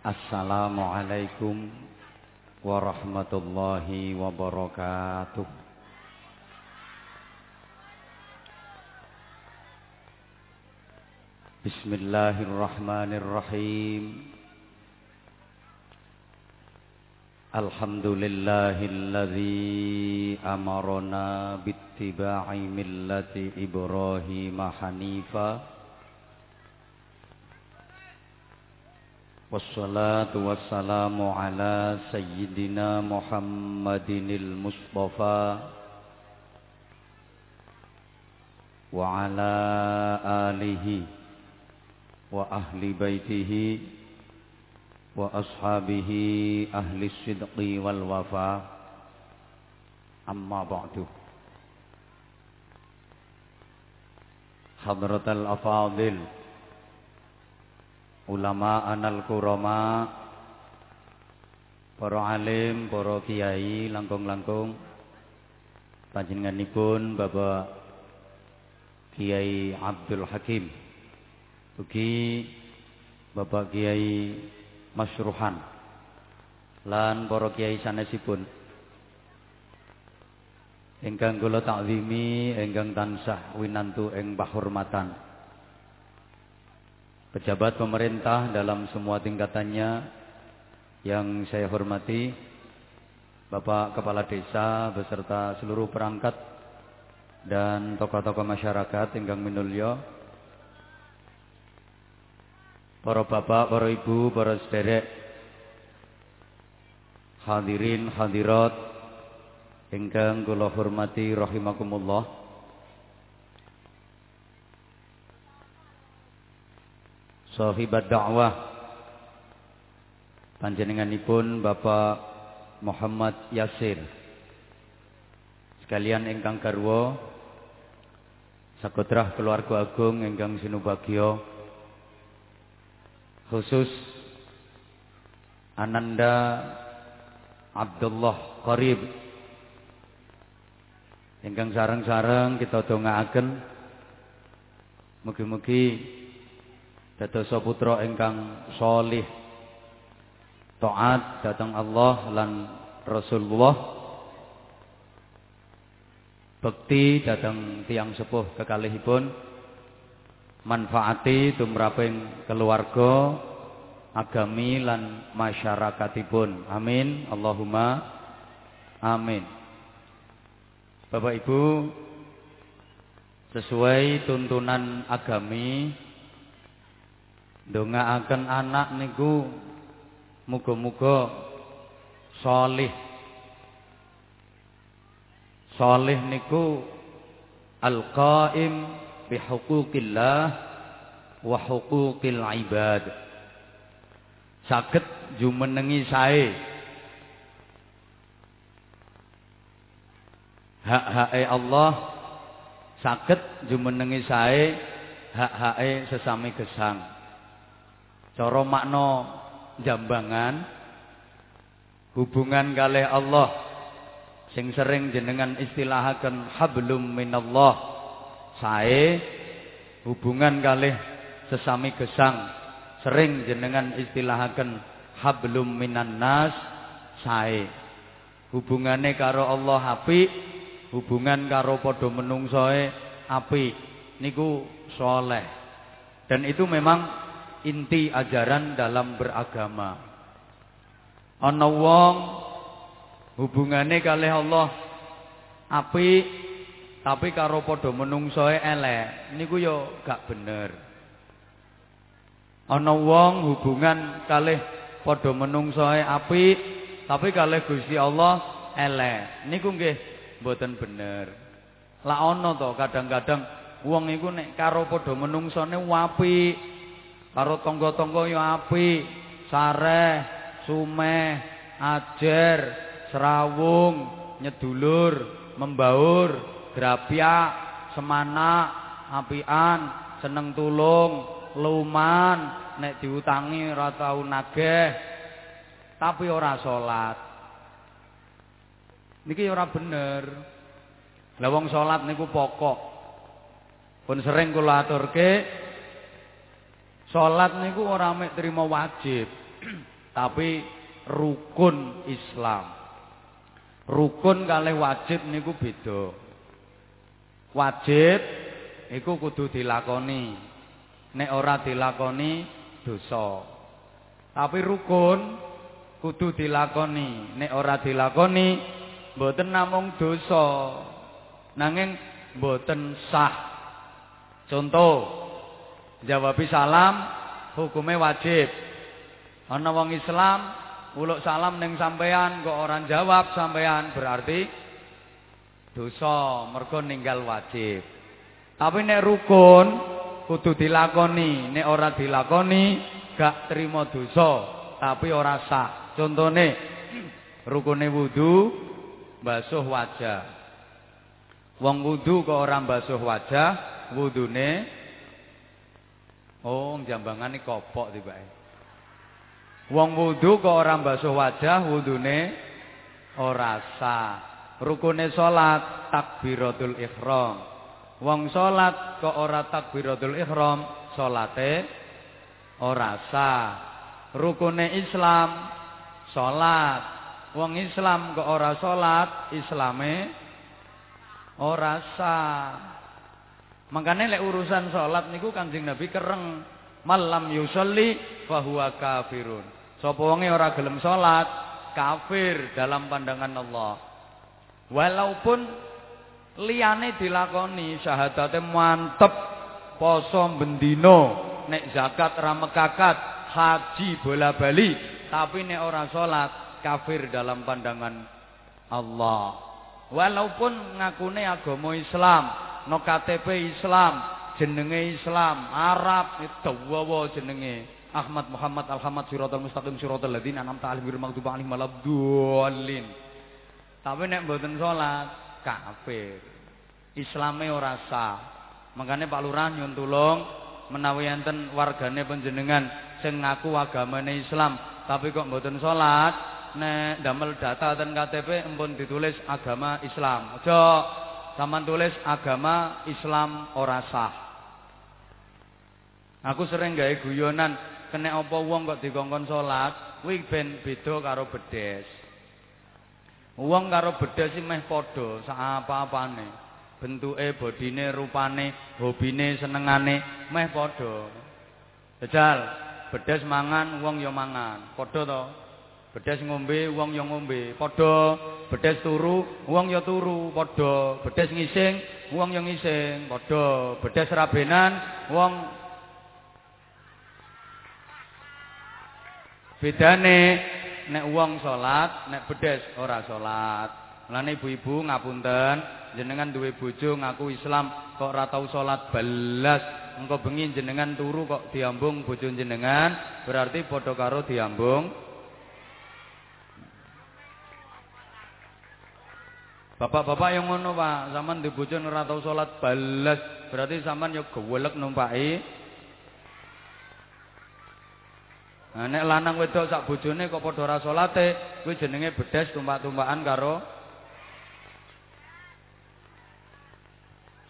Assalamualaikum warahmatullahi wabarakatuh. Bismillahirrahmanirrahim. Alhamdulillahilladzi amarna bittiba'i millati Ibrahim hanifa. والصلاة والسلام على سيدنا محمد المصطفى وعلى آله وأهل بيته وأصحابه أهل الصدق والوفاء. أما بعد حضرة الأفاضل ulama anal kurama para alim, para kiai langkung-langkung. Panjenenganipun Bapak Kiai Abdul Hakim. Ugi Bapak Kiai Masruhan. Lan para kiai sanesipun. Ingkang kula takwimi ingkang tansah winantu ing pahormatan pejabat pemerintah dalam semua tingkatannya yang saya hormati, Bapak Kepala Desa beserta seluruh perangkat dan tokoh-tokoh masyarakat ingkang minulya, para bapak, para ibu, para sederek, hadirin hadirat ingkang kula hormati rahimakumullah. Sahibat dakwah panjenenganipun Bapak Muhammad Yasir. Sekalian ingkang garwa sakotrah keluarga agung ingkang sinubagya khusus Ananda Abdullah Qarib. Ingkang sareng-sareng kita dongaaken. Mugi-mugi dados putra ingkang solih taat datang Allah lan Rasulullah. Bekti datang tiang sepuh kekalihipun. Manfaati tumraping keluarga agami lan masyarakatipun. Amin. Allahumma amin. Bapak Ibu sesuai tuntunan agami akan anak niku muga-muga solih solih niku al-qaim bi huquqillah wa huquqil ibad. Saged jumenengi sae. Hak-hake Allah saged jumenengi sae hak-hake sesami gesang Cara makna jambangan hubungan kalih Allah sing sering jenengan istilahaken hablum minallah sae hubungan kalih sesami gesang sering jenengan istilahaken hablum minan nas sae. Hubungane karo Allah apik hubungan karo padha menungsoe apik niku soleh. Dan itu memang inti ajaran dalam beragama. Ana wong hubungane kalih Allah api tapi karo padha menungsoe elek niku ya gak bener. Ana wong hubungan kalih padha menungsoe api tapi kalih Gusti Allah elek niku nggih mboten bener. Lah ana to kadang-kadang wong iku nek karo padha menungsone apik karo tangga-tangga ya apik, sareh, sumeh, ajer, serawung, nyedulur, membaur, grapyak, semana, apian, seneng tulung, luman, nek diutangi ora tau nageh, tapi ora salat. Niki ora bener. Lah wong salat niku pokok. Pun sering kula aturke Salat niku ora mek trima wajib. Tapi rukun Islam. Rukun kali wajib niku beda. Wajib iku kudu dilakoni. Nek ora dilakoni dosa. Tapi rukun kudu dilakoni. Nek ora dilakoni mboten namung dosa. Nanging mboten sah. Contoh, jawabi salam hukumnya wajib. Ana wong Islam uluk salam ning sampean kok orang jawab sampean berarti dosa mergo ninggal wajib. Tapi nek rukun kudu dilakoni, nek ora dilakoni gak terima dosa, tapi ora sah. Contone rukune wudu basuh wajah. Wong wudu kok ora basuh wajah, wudune Oh, jambangan iki kopok tibake. Wong wudu kok ora mbasuh wajah, wudune ora sah. Rukune salat takbiratul ihram. Wong salat kok ora takbiratul ihram, salate ora sah. Rukune Islam salat. Wong Islam kok ora salat, islame ora sah. Makanya lek urusan salat niku Kanjeng Nabi kereng malam yusolli fahuwa kafirun. Sapa wonge ora gelem salat, kafir dalam pandangan Allah. Walaupun liyane dilakoni syahadate mantep, poso bendino, nek zakat ra mekakat, haji bola-bali, tapi nek ora salat, kafir dalam pandangan Allah. Walaupun ngakune agama Islam, no KTP Islam, jenenge Islam, Arab, wawa jenenge. Ahmad Muhammad Alhamad Siratal Mustaqim Siratal Ladzina an'amta 'alaihim ghairil maghdubi 'alaihim waladdallin. Tapi nek mboten salat kafir. Islame ora sah. Makane Pak Lurah nyun tulung menawi enten wargane panjenengan sing ngaku agamane Islam tapi kok mboten salat nek damel data ten KTP empun ditulis agama Islam. Aja sampean tulis agama Islam ora sah. Aku sering gawe guyonan kena apa wong kok dikongkon salat kuwi ben beda karo bedes. Wong karo bedes sih meh padha sak apa-apane bentuke bodine rupane hobine senengane meh padha. Jajal bedes mangan wong ya mangan. Padha to? Bedes ngombe wong ya ngombe. Padha bedes turu wong ya turu padha bedes ngising wong ya ngising padha bedes rabenan wong Bedane nek wong salat, nek bedes ora salat. Mulane ibu-ibu ngapunten, jenengan duwe bojo ngaku Islam kok ora tau salat belas. Engko bengi jenengan turu kok diambung bojo jenengan, berarti padha karo diambung Bapak-bapak yang ngono Pak, zaman di bojo ora tau salat belas, berarti zaman yo gewelek numpaki Nah, nek lanang wedok sak bojone kok padha ora salate, kuwi jenenge bedes tumpak-tumpakan karo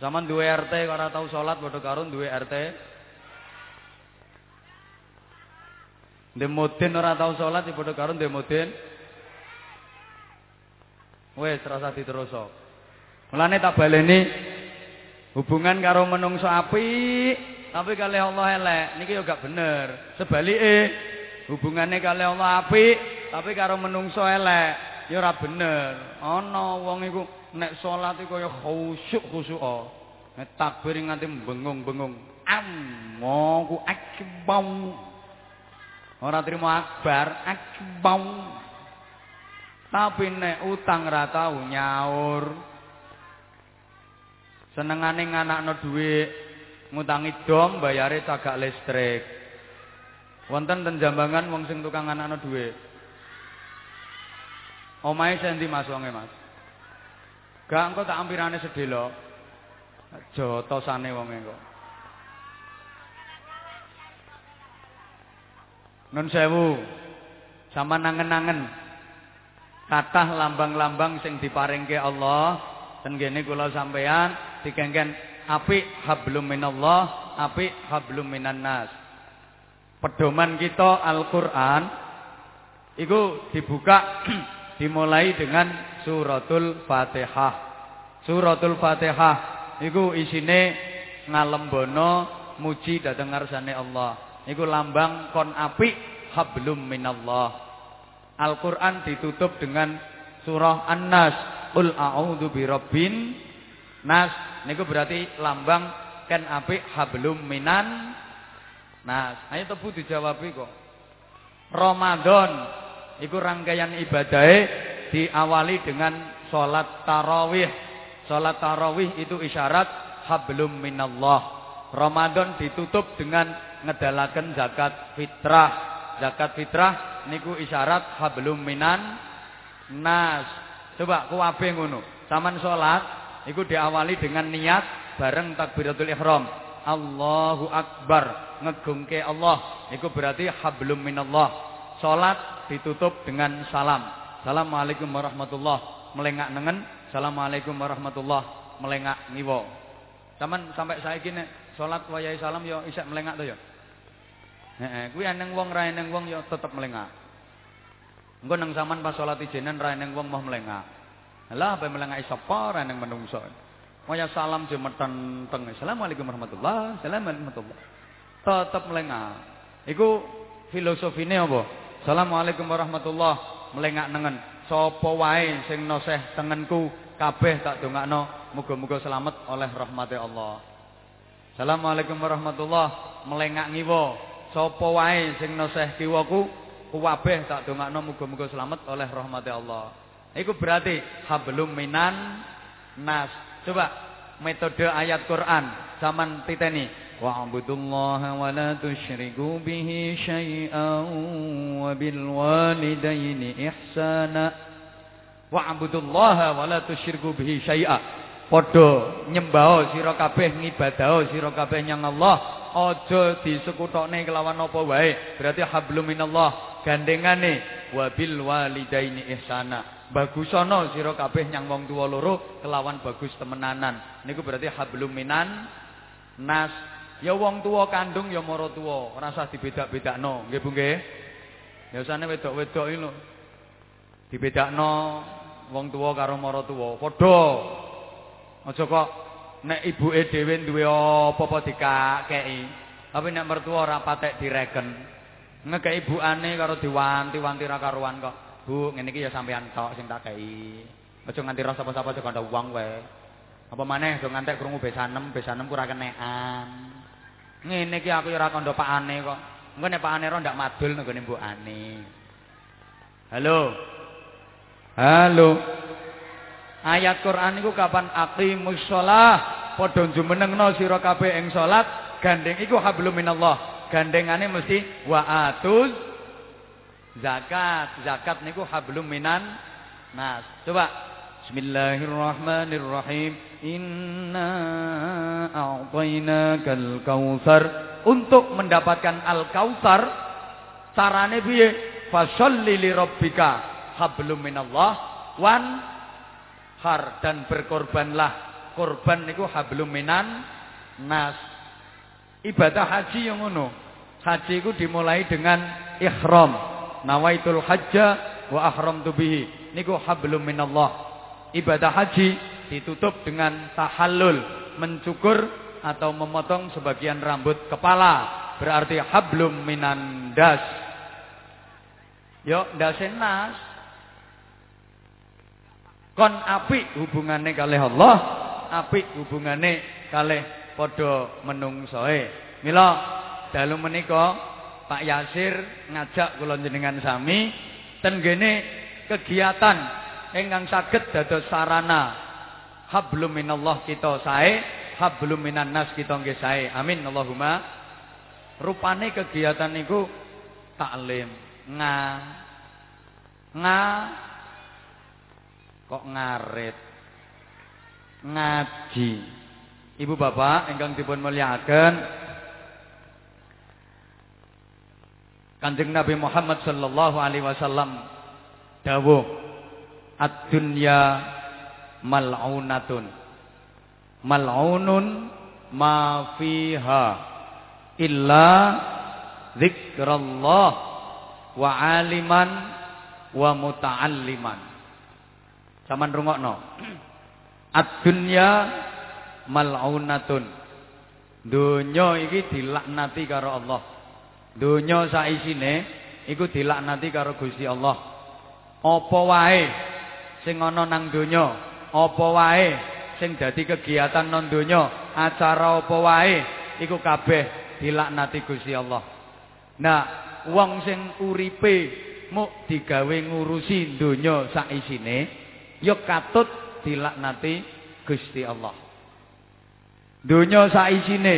Zaman duwe RT kok ora tau salat padha karo duwe RT. Demodin ora tau salat ya padha karo demodin. Wes rasa diteruso. Mulane tak baleni hubungan karo menungso apik tapi kali Allah elek niki yo gak bener. Sebalike hubungannya kali Allah apik tapi karo menungso elek ya ora bener. Ana wong iku nek salat iku kaya khusyuk khusyuk nek takbir nganti bengung-bengung Allahu akbar. Ora trimo akbar akbar tapi nek utang ra tau nyaur senengane nganakno dhuwit ngutangi dom bayare cagak listrik Wonten ten Jambangan wong sing tukang anakno dhuwit. Omahe sendi Mas wonge Mas? Gak engko tak ampirane sedelo. Jotosane wonge kok. Nun sewu. Sama nangen-nangen. Kathah lambang-lambang sing diparingke Allah ten kene kula sampeyan dikengken apik hablum minallah, apik hablum minan nas. pedoman kita Al-Qur'an itu dibuka dimulai dengan suratul Fatihah. Suratul Fatihah iku isine ngalembono muji dhateng ngarsane Allah. Iku lambang kon apik hablum minallah. Al-Qur'an ditutup dengan surah An-Nas. Qul a'udzu birabbin nas. Niku berarti lambang kan apik hablum minan nas. Ayo tebu dijawab kok. Ramadan iku rangkaian ibadahe diawali dengan salat tarawih. Salat tarawih itu isyarat hablum minallah. Ramadan ditutup dengan ngedalaken zakat fitrah. Zakat fitrah niku isyarat hablum minan nas. Coba kuwabe ngono. Saman salat iku diawali dengan niat bareng takbiratul ihram. Allahu akbar, ngegungke Allah. Iku berarti hablum minallah. Salat ditutup dengan salam. Assalamualaikum warahmatullah melengak nengen. Assalamualaikum warahmatullah melengak ngiwo. Saman sampai saiki nek salat wayahe salam yo isek melengak to yo. Heeh, kuwi eneng wong ra eneng wong ya tetep melengak. Engko nang sampean pas salat ijenan ra eneng wong mau melengak. Lah apa melengak sapa ra eneng menungso. Waya salam jemeten teng. Assalamualaikum warahmatullahi Assalamualaikum warahmatullahi. Tetep melengak. Iku filosofine apa? Assalamualaikum warahmatullahi melengak nengen. Sapa wae sing noseh tengenku kabeh tak dongakno muga-muga selamat oleh rahmati Allah. Assalamualaikum warahmatullahi melengak ngiwa sapa wae sing noseh kiwaku kuwabeh tak dongakno muga-muga selamat oleh rahmati Allah. Iku berarti hablum minan nas. Coba metode ayat Quran zaman titeni wa'budullaha wa la tusyriku bihi syai'an wa bil walidaini ihsana wa'budullaha wa la tusyriku bihi syai'a padha nyembah sira kabeh ngibadah sira kabeh nyang Allah aja disekutokne kelawan apa wae. Berarti hablum minallah gandengane wabil walidaini ihsana. Bagusana sira kabeh nyang wong tuwa loro kelawan bagus temenanan. Niku berarti hablum minan nas. Ya wong tuwa kandung ya mara tuwa, ora usah dibedak-bedakno, nggih Bu nggih. Biasane wedok-wedok iki lho. Dibedakno wong tuwa karo mara tuwa. Padha. Aja kok nek ibuke dhewe duwe apa-apa dikakeki. Tapi nek mertua ora patek direken. Ngekeki ibukane karo diwanti-wanti ra karuan kok. Bu, ngene iki ya sampean tok sing tak kei. Aja nganti rasa sapa-sapa aja kandha wong wae. Apa maneh do ngantek krungu besanem, besanem ku ora kenekan. Ngene iki aku ya ora kandha pakane kok. Engko nek pakane ro ndak madul nggone mbokane. Halo. Halo. Ayat Quran iku kapan aqimus shalah, padha jumenengno sira kabeh ing salat, gandeng iku hablum minallah. Gandengane mesti wa atuz zakat. Zakat niku hablum minan nas. Coba Bismillahirrahmanirrahim. Inna a'tainakal kautsar. Untuk mendapatkan al-kautsar carane piye? Fasholli li hablum minallah wan har dan berkorbanlah. Korban niku hablum minan nas. Ibadah haji yang ngono. Haji itu dimulai dengan ihram. Nawaitul hajja wa ahramtu bihi. Niku hablum minallah. Ibadah haji ditutup dengan tahallul, mencukur atau memotong sebagian rambut kepala. Berarti hablum minan das. Yo, dasen nas kon apik hubungane kalih Allah, apik hubungane kalih padha menungsoe. Mila dalu menika Pak Yasir ngajak kula jenengan sami ten gene kegiatan ingkang saged dados sarana hablum minallah kita sae, hablum minan nas kita nggih sae. Amin Allahumma. Rupane kegiatan niku taklim, nga nga kok ngarit? Ngaji. Ibu bapak ingkang dipun mulyakaken. Kanjeng Nabi Muhammad sallallahu alaihi wasallam dawuh ad-dunya mal'unatun. Mal'unun ma fiha illa zikrallah wa aliman wa muta'alliman. Saman rungokno. Ad-dunya mal'unatun. Donya iki dilaknati karo Allah. Donya saisine iku dilaknati karo Gusti Allah. Apa wae sing ana nang donya, apa wae sing dadi kegiatan non donya, acara apa wae iku kabeh dilaknati Gusti Allah. Nah, wong sing uripe muk digawe ngurusi donya sak isine ya katut dilaknati Gusti Allah. Donya sak isine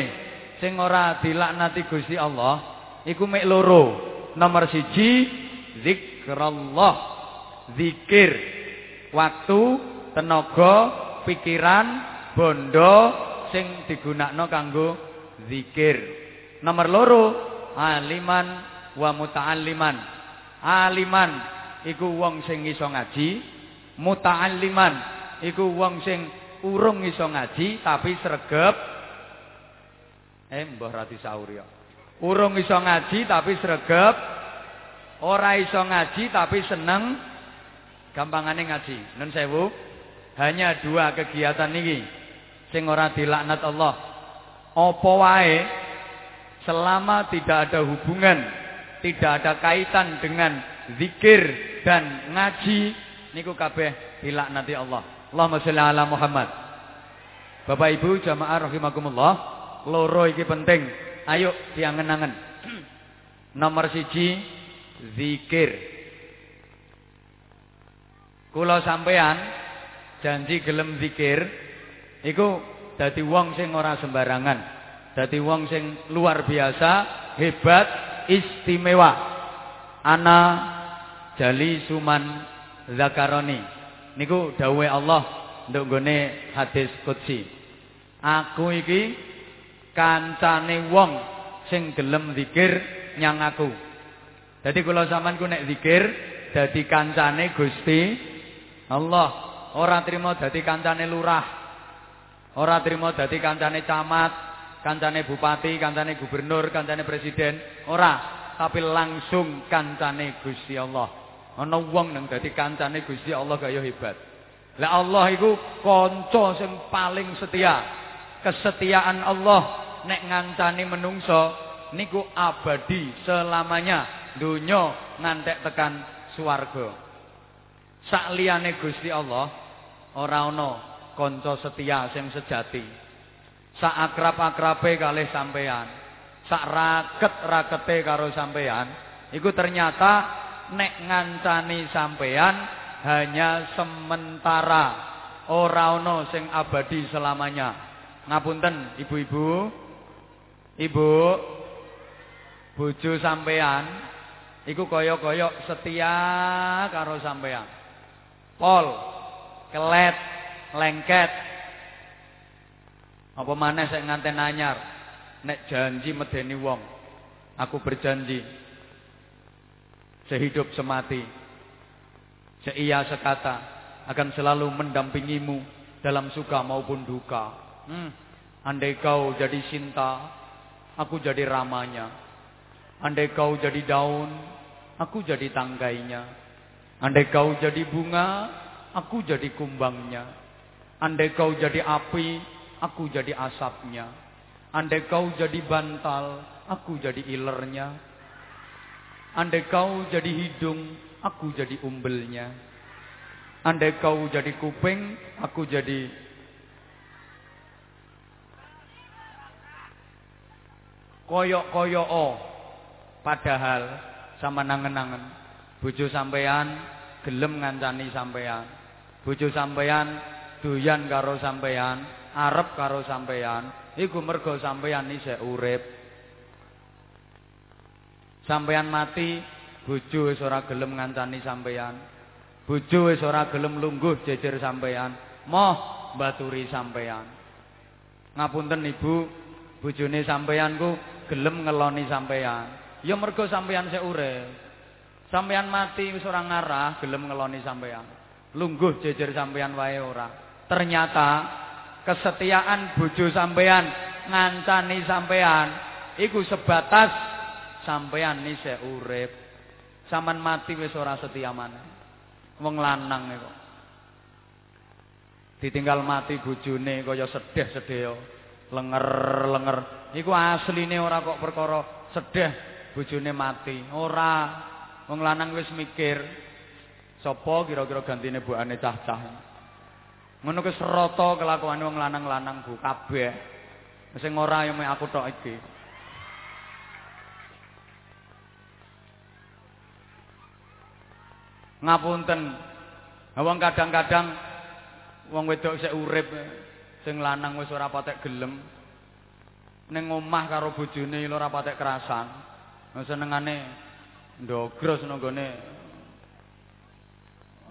sing ora dilaknati Gusti Allah iku mek loro. Nomor siji zikrullah, zikir. Waktu, tenaga, pikiran, bondo sing digunakno kanggo zikir. Nomor loro aliman wa muta'alliman. Aliman iku wong sing iso ngaji, muta'alliman iku wong sing urung iso ngaji tapi sregep eh mbah rati sahur ya. Urung iso ngaji tapi sregep, ora iso ngaji tapi seneng gampangane ngaji. Nun sewu, hanya dua kegiatan niki sing ora dilaknat Allah. Apa wae selama tidak ada hubungan, tidak ada kaitan dengan zikir dan ngaji niku kabeh dilaknati Allah. Allahumma sholli ala Muhammad. Bapak Ibu jamaah rahimakumullah, loro iki penting. Ayo diangen-angen. Nomor siji zikir. Kula sampean janji gelem zikir iku dadi wong sing ora sembarangan. Dadi wong sing luar biasa, hebat, istimewa. Ana jali suman zakaroni. Niku dawuhe Allah nduk gone hadis qudsi. Aku iki kancane wong sing gelem zikir nyang aku. Dadi kula sampean ku nek zikir dadi kancane Gusti Allah. Ora trimo dadi kancane lurah. Ora trimo dadi kancane camat, kancane bupati, kancane gubernur, kancane presiden, ora, tapi langsung kancane Gusti Allah. Ana wong nang dadi kancane Gusti Allah kaya hebat. Lah Allah iku kanca sing paling setia. Kesetiaan Allah nek ngancani menungso niku abadi selamanya. Donya ngantek tekan swarga. Sak liyane Gusti Allah ora ana kanca setia sing sejati. sak akrab-akrabe kalih sampean, sak raket-rakete karo sampean, iku ternyata nek ngancani sampean hanya sementara, ora ana sing abadi selamanya. Ngapunten ibu-ibu, ibu, bojo sampean, iku kaya-kaya setia karo sampean. Pol, kelet, lengket, Apa maneh saya nganten anyar? Nek janji medeni wong. Aku berjanji sehidup semati seia sekata akan selalu mendampingimu dalam suka maupun duka. Hmm. Andai kau jadi cinta, aku jadi ramanya. Andai kau jadi daun, aku jadi tanggainya. Andai kau jadi bunga, aku jadi kumbangnya. Andai kau jadi api, aku jadi asapnya. Andai kau jadi bantal, aku jadi ilernya. Andai kau jadi hidung, aku jadi umbelnya. Andai kau jadi kuping, aku jadi koyok-koyok oh. Padahal sama nangen-nangen. Bojo sampean gelem ngancani sampean. Bojo sampean doyan karo sampean arep karo sampeyan iku mergo sampeyan isih urip sampeyan mati bojo wis ora gelem ngancani sampeyan. Bojo wis ora gelem lungguh jejer sampeyan. Moh baturi sampeyan. Ngapunten ibu. Bojone sampeyan ku gelem ngeloni sampeyan. Ya mergo sampeyan sik urip. Sampeyan mati wis ora ngarah gelem ngeloni sampeyan. Lungguh jejer sampeyan wae ora. Ternyata kesetiaan bojo sampean ngancani sampean iku sebatas sampean isih urip. Saman mati wis ora setia maneh. Wong lanang kok. Ditinggal mati bojone kaya sedih-sedih lenger-lenger. Iku asline ora kok perkara sedih bojone mati. Ora. Wong lanang wis mikir sapa kira-kira gantine bokane cah-cah. Ngono ke serata kelakuane wong lanang-lanang Bu kabeh. Sing ora ya aku tok iki. Ngapunten. Wong kadang-kadang wong wedok sik urip sing lanang wis ora patek gelem ning omah karo bojone ora patek kerasan. Senengane ndogros nang gone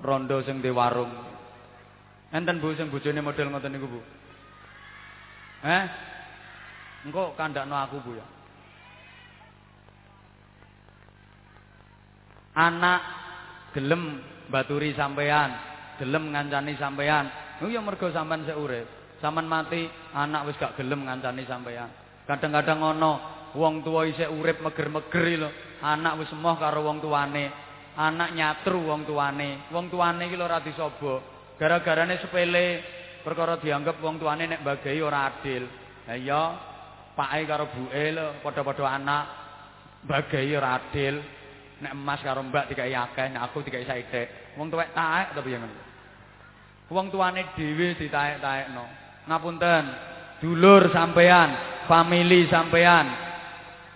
rondo sing di warung. Enten Bu sing bojone model ngoten niku Bu. Eh? Engko kandakno aku Bu ya. Anak gelem baturi sampean, gelem ngancani sampean. Oh ya mergo sampean sik urip. Sampean mati, anak wis gak gelem ngancani sampean. Kadang-kadang ngono, wong tuwa isih urip meger-meger lho. Anak wis emoh karo wong tuane. Anak nyatru wong tuane. Wong tuane iki lho ora disaba. Gara-garane sepele perkara dianggap wong tuane nek bagahi ora adil. Ha iya, pake karo buke lho padha-padha anak bagahi ora adil. Nek emas karo mbak dikai akeh, nek aku dikai saithik. Wong tuwek taek ta piye ngono. Wong tuane dhewe ditaek-taekno. Ngapunten, dulur sampean, famili sampean,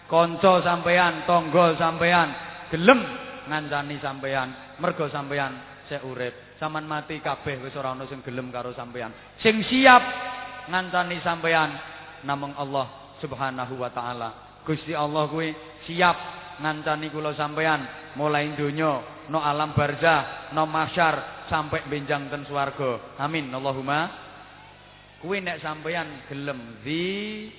kanca sampean, tangga sampean, gelem ngancani sampean, mergo sampean sik urip. Saman mati kabeh wis ora ana sing gelem karo sampean. Sing siap ngancani sampean namung Allah Subhanahu wa taala. Gusti Allah kuwi siap ngancani kula sampean mulai donya no alam barzah no masyar sampai benjang ten swarga. Amin. Allahumma. Kuwi nek sampean gelem di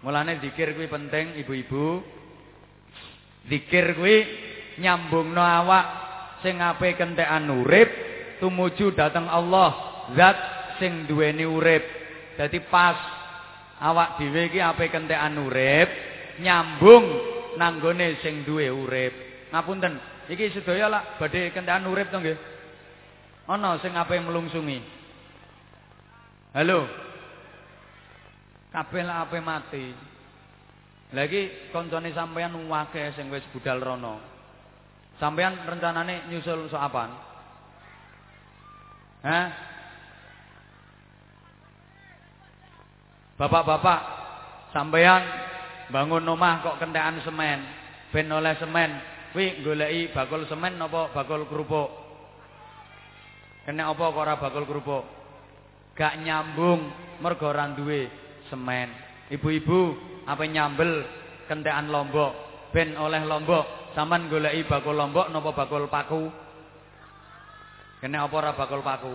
mulane zikir kuwi penting ibu-ibu. Zikir kuwi nyambungno awak sing ape kentekan urip tumuju dateng Allah zat sing duweni urip. Dadi pas awak dhewe iki ape kentekan urip nyambung nanggone sing duwe urip. Ngapunten, iki sedaya lah badhe kentekan urip to nggih. Ana sing ape melungsungi. Halo. Kabeh lah ape mati. Lagi koncone sampean akeh sing wis budal rono. Sampean rencanane nyusul sok apaan? Hah? Bapak-bapak, sampean bangun omah kok kentekan semen. Ben oleh semen. Kuwi goleki bakul semen napa bakul kerupuk? Kena apa kok ora bakul kerupuk? Gak nyambung mergo ora duwe semen. Ibu-ibu apa nyambel kentekan lombok? Ben oleh lombok. Sampean goleki bakul lombok napa bakul paku? Kena apa ora bakul paku?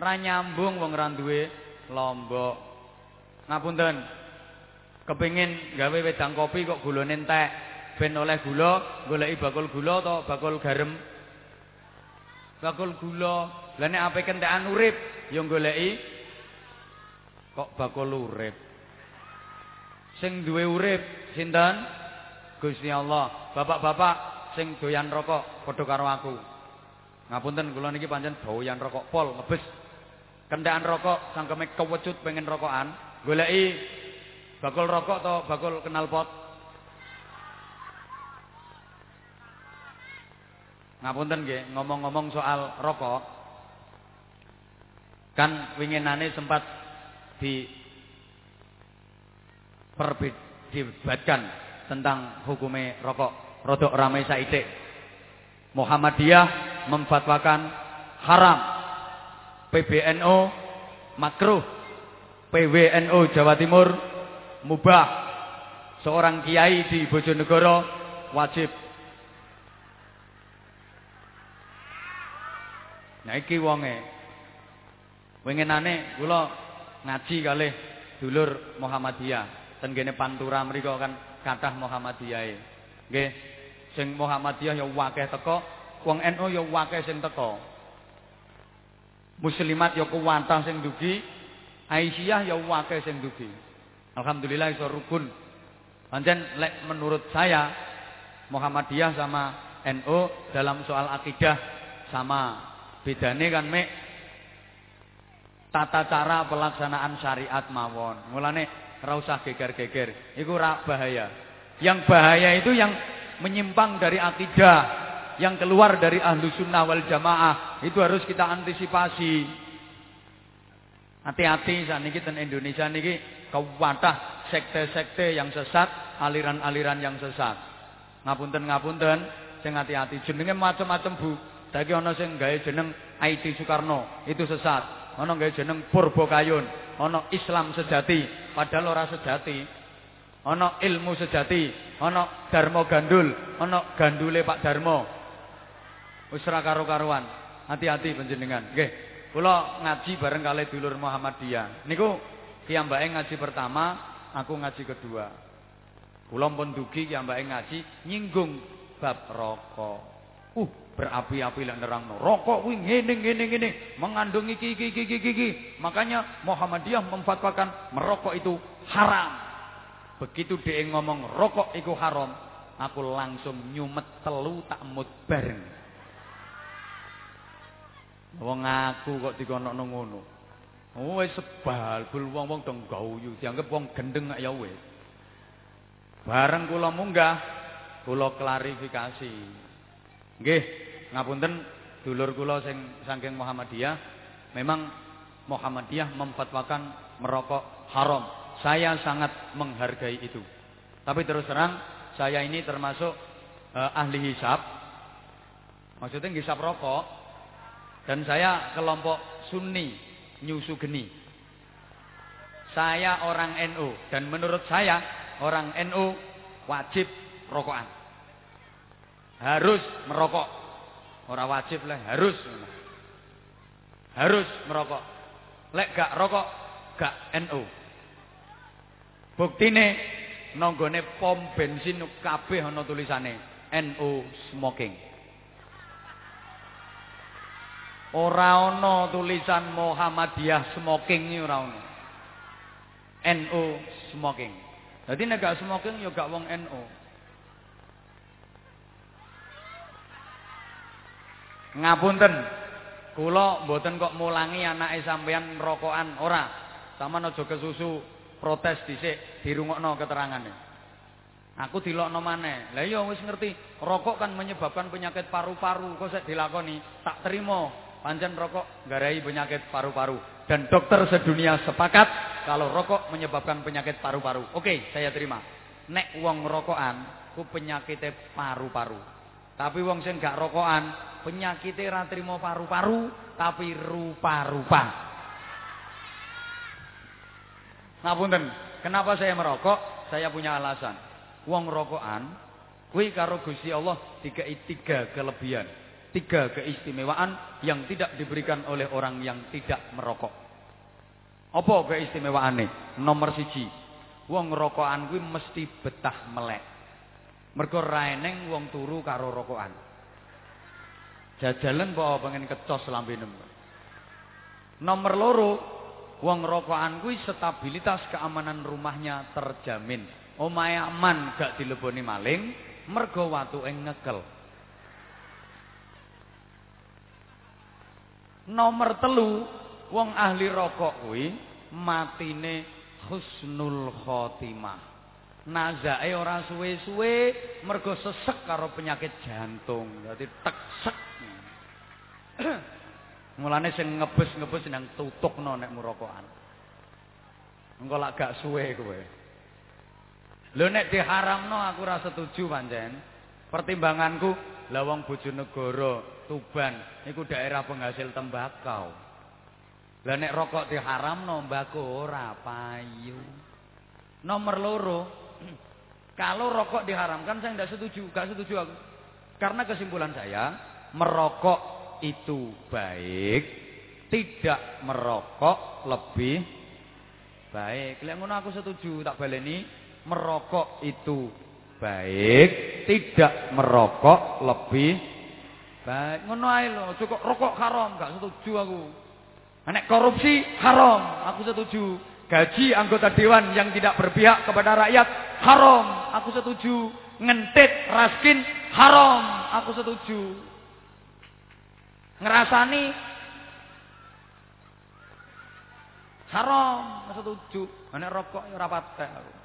Ora nyambung wong ora duwe lombok. Ngapunten kepingin gawe wedang kopi kok gulane entek. Ben oleh gula goleki bakul gula atau bakul garam. Bakul gula. Lha nek ape kentekan urip ya goleki kok bakul urip. Sing duwe urip sinten? Gusti Allah. Bapak-bapak sing doyan rokok padha karo aku. Ngapunten kula niki pancen doyan rokok pol ngebes. Kentekan rokok sangkeme kewecut pengen rokokan. Goleki Bakul rokok atau bakul knalpot? Ngapunten nggih, ngomong-ngomong soal rokok. Kan winginane sempat di perdebatkan tentang hukume rokok. Rodok ramai saithik. Muhammadiyah memfatwakan haram. PBNO makruh. PWNO Jawa Timur mubah. Seorang kiai di Bojonegoro wajib. Nah iki wonge. Winginane kula ngaji kalih dulur Muhammadiyah. Ten kene Pantura mriku kan kathah Muhammadiyahe. Nggih. Sing Muhammadiyah ya wakeh teko wong NU ya wakeh sing teko. Muslimat ya kuwatah sing dugi Aisyah ya wakeh sing dugi Alhamdulillah iso rukun. Pancen lek menurut saya Muhammadiyah sama NU dalam soal akidah sama. Bedane kan mek tata cara pelaksanaan syariat mawon. Mulane ora usah geger-geger. Iku ora bahaya. Yang bahaya itu yang menyimpang dari akidah, yang keluar dari ahlu sunnah wal jamaah. Itu harus kita antisipasi. Hati-hati saat ini ten Indonesia niki kewatah sekte-sekte yang sesat, aliran-aliran yang sesat. Ngapunten-ngapunten, sing hati-hati jenenge macam-macam Bu. Saiki ana sing gawe jeneng IT Soekarno, itu sesat. ana gawe jeneng Purba Kayun, ana Islam sejati, padahal ora sejati. Ana ilmu sejati, ana Darmo Gandul, ana gandule Pak Darmo. Wis ora karo-karuan. Hati-hati panjenengan. Nggih. Kula ngaji bareng kali dulur Muhammadiyah. Niku kiyambake ngaji pertama, aku ngaji kedua. Kula pun dugi kiyambake ngaji nyinggung bab rokok. Uh, berapi-api lek nerangno. Rokok kuwi ngene ngene ngene, mengandung iki iki iki iki iki. Makanya Muhammadiyah memfatwakan merokok itu haram. Begitu dia ngomong rokok itu haram, aku langsung nyumet telu tak mut bareng. Wong aku kok dikonokno ngono. Oh sebal bul wong-wong dong gauyu, dianggap wong gendeng ya wis. Bareng kula munggah, kula klarifikasi. Nggih, ngapunten dulur kula sing saking Muhammadiyah memang Muhammadiyah memfatwakan merokok haram. Saya sangat menghargai itu. Tapi terus terang saya ini termasuk uh, ahli hisap. Maksudnya hisap rokok dan saya kelompok Sunni nyusu geni. Saya orang NU dan menurut saya orang NU wajib rokokan. Harus merokok. Ora wajib lah, harus. Harus merokok. Lek gak rokok, gak NU. Buktine nonggone pom bensin kabeh ana tulisane NU smoking. Ora tulisan Muhammadiyah smoking ora ana. NU smoking. Dadi nek gak smoking ya gak wong NU. Ngapunten. Kula mboten kok mulangi anake sampean rokokan ora. Sampeyan aja kesusu protes dhisik dirungokno keterangane. Aku dilokno maneh. Lah iya wis ngerti, rokok kan menyebabkan penyakit paru-paru. Kok sik dilakoni? Tak terima. Pancen rokok garai penyakit paru-paru. Dan dokter sedunia sepakat kalau rokok menyebabkan penyakit paru-paru. Oke, saya terima. Nek wong rokokan ku penyakitnya paru-paru. Tapi wong sing gak rokokan penyakitnya ra trimo paru-paru tapi rupa-rupa. Ngapunten, kenapa saya merokok? Saya punya alasan. Wong rokokan kuwi karo Gusti Allah tiga tiga kelebihan, tiga keistimewaan yang tidak diberikan oleh orang yang tidak merokok. Apa keistimewaane? Nomor siji, wong rokokan kuwi mesti betah melek. Mergo ra eneng wong turu karo rokokan. Jajalan kok pengen kecos lambene. Nomor loro, wong rokokan kuwi stabilitas keamanan rumahnya terjamin. Omahe aman gak dileboni maling, mergo watuke ngekel. Nomor telu, wong ahli rokok kuwi matine husnul khotimah. Nazake ora suwe-suwe mergo sesek karo penyakit jantung. Dadi teksek Mulane sing ngebus-ngebus nang tutukno nek murokokan. Engko lak gak suwe kowe. Lho nek diharamno aku ora setuju pancen. Pertimbanganku, lah wong Bojonegoro, Tuban iku daerah penghasil tembakau. Lah nek rokok diharamno mbako ora payu. Nomor loro, kalau rokok diharamkan saya tidak setuju, gak setuju aku. Karena kesimpulan saya, merokok itu baik, tidak merokok lebih baik. Lek ngono aku setuju, tak baleni merokok itu baik, tidak merokok lebih baik. Ngono ae lho, cukup rokok haram, gak setuju aku. Nek korupsi haram, aku setuju. Gaji anggota dewan yang tidak berpihak kepada rakyat haram. Aku setuju. Ngentit raskin haram. Aku setuju. Ngerasani haram. Aku setuju. Nek rokok ya ora patek aku.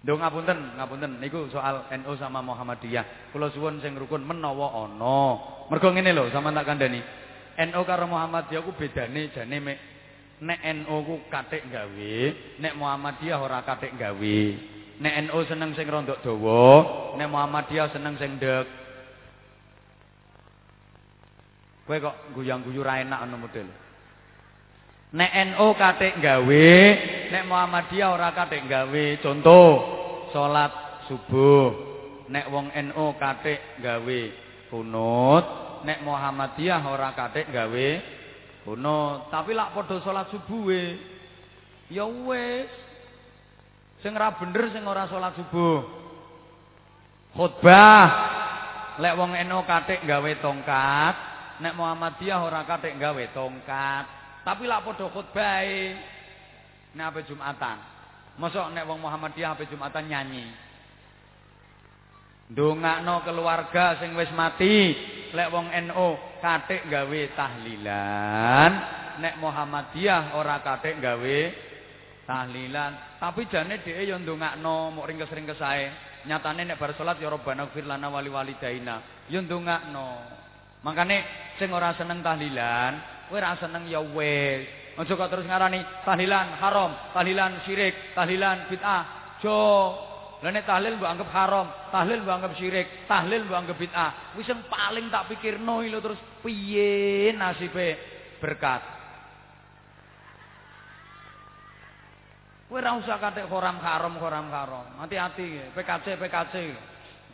Ndong ngapunten, ngapunten niku soal NU sama Muhammadiyah. Kula suwun sing rukun menawa ana. Mergo ngene lho, sampean tak kandhani. NU karo Muhammadiyah ku bedane jane mek nek NU ku katik gawe, nek Muhammadiyah ora katik gawe. Nek NU seneng sing rondok dawa, nek Muhammadiyah seneng sing ndek. Kowe kok guyang-guyu ra enak ngono model. Nek NU katik gawe, nek Muhammadiyah ora katik gawe. Contoh, salat subuh. Nek wong NU katik gawe kunut, nek Muhammadiyah ora katik gawe Ono, tapi lak padha salat subuhe. Ya wis. Sing ora bener sing ora salat subuh. Khotbah. Lek wong eno katik gawe tongkat, nek Muhammadiyah ora katik gawe tongkat. Tapi lak padha khotbahe. Nek ape Jumatan. Mosok nek wong Muhammadiyah ape Jumatan nyanyi. Ndongakno keluarga sing wis mati, lek wong NU katik gawe tahlilan, nek Muhammadiyah ora katik gawe tahlilan. Tapi jane dhek yo ndongakno mok ringkes-ringkes ae. Nyatane nek bar salat ya Rabbana ighfir lana wali walidaina. Yo ndongakno. Makane sing ora seneng tahlilan, kowe ora seneng ya wis. Aja kok terus ngarani tahlilan haram, tahlilan syirik, tahlilan bid'ah. Jo Lah nek tahlil mbok anggap haram, tahlil mbok anggap syirik, tahlil mbok anggap bid'ah. Wis sing paling tak pikirno lho terus piye nasibe berkat. Kowe ora usah katik haram haram haram haram. Hati-hati, PKC PKC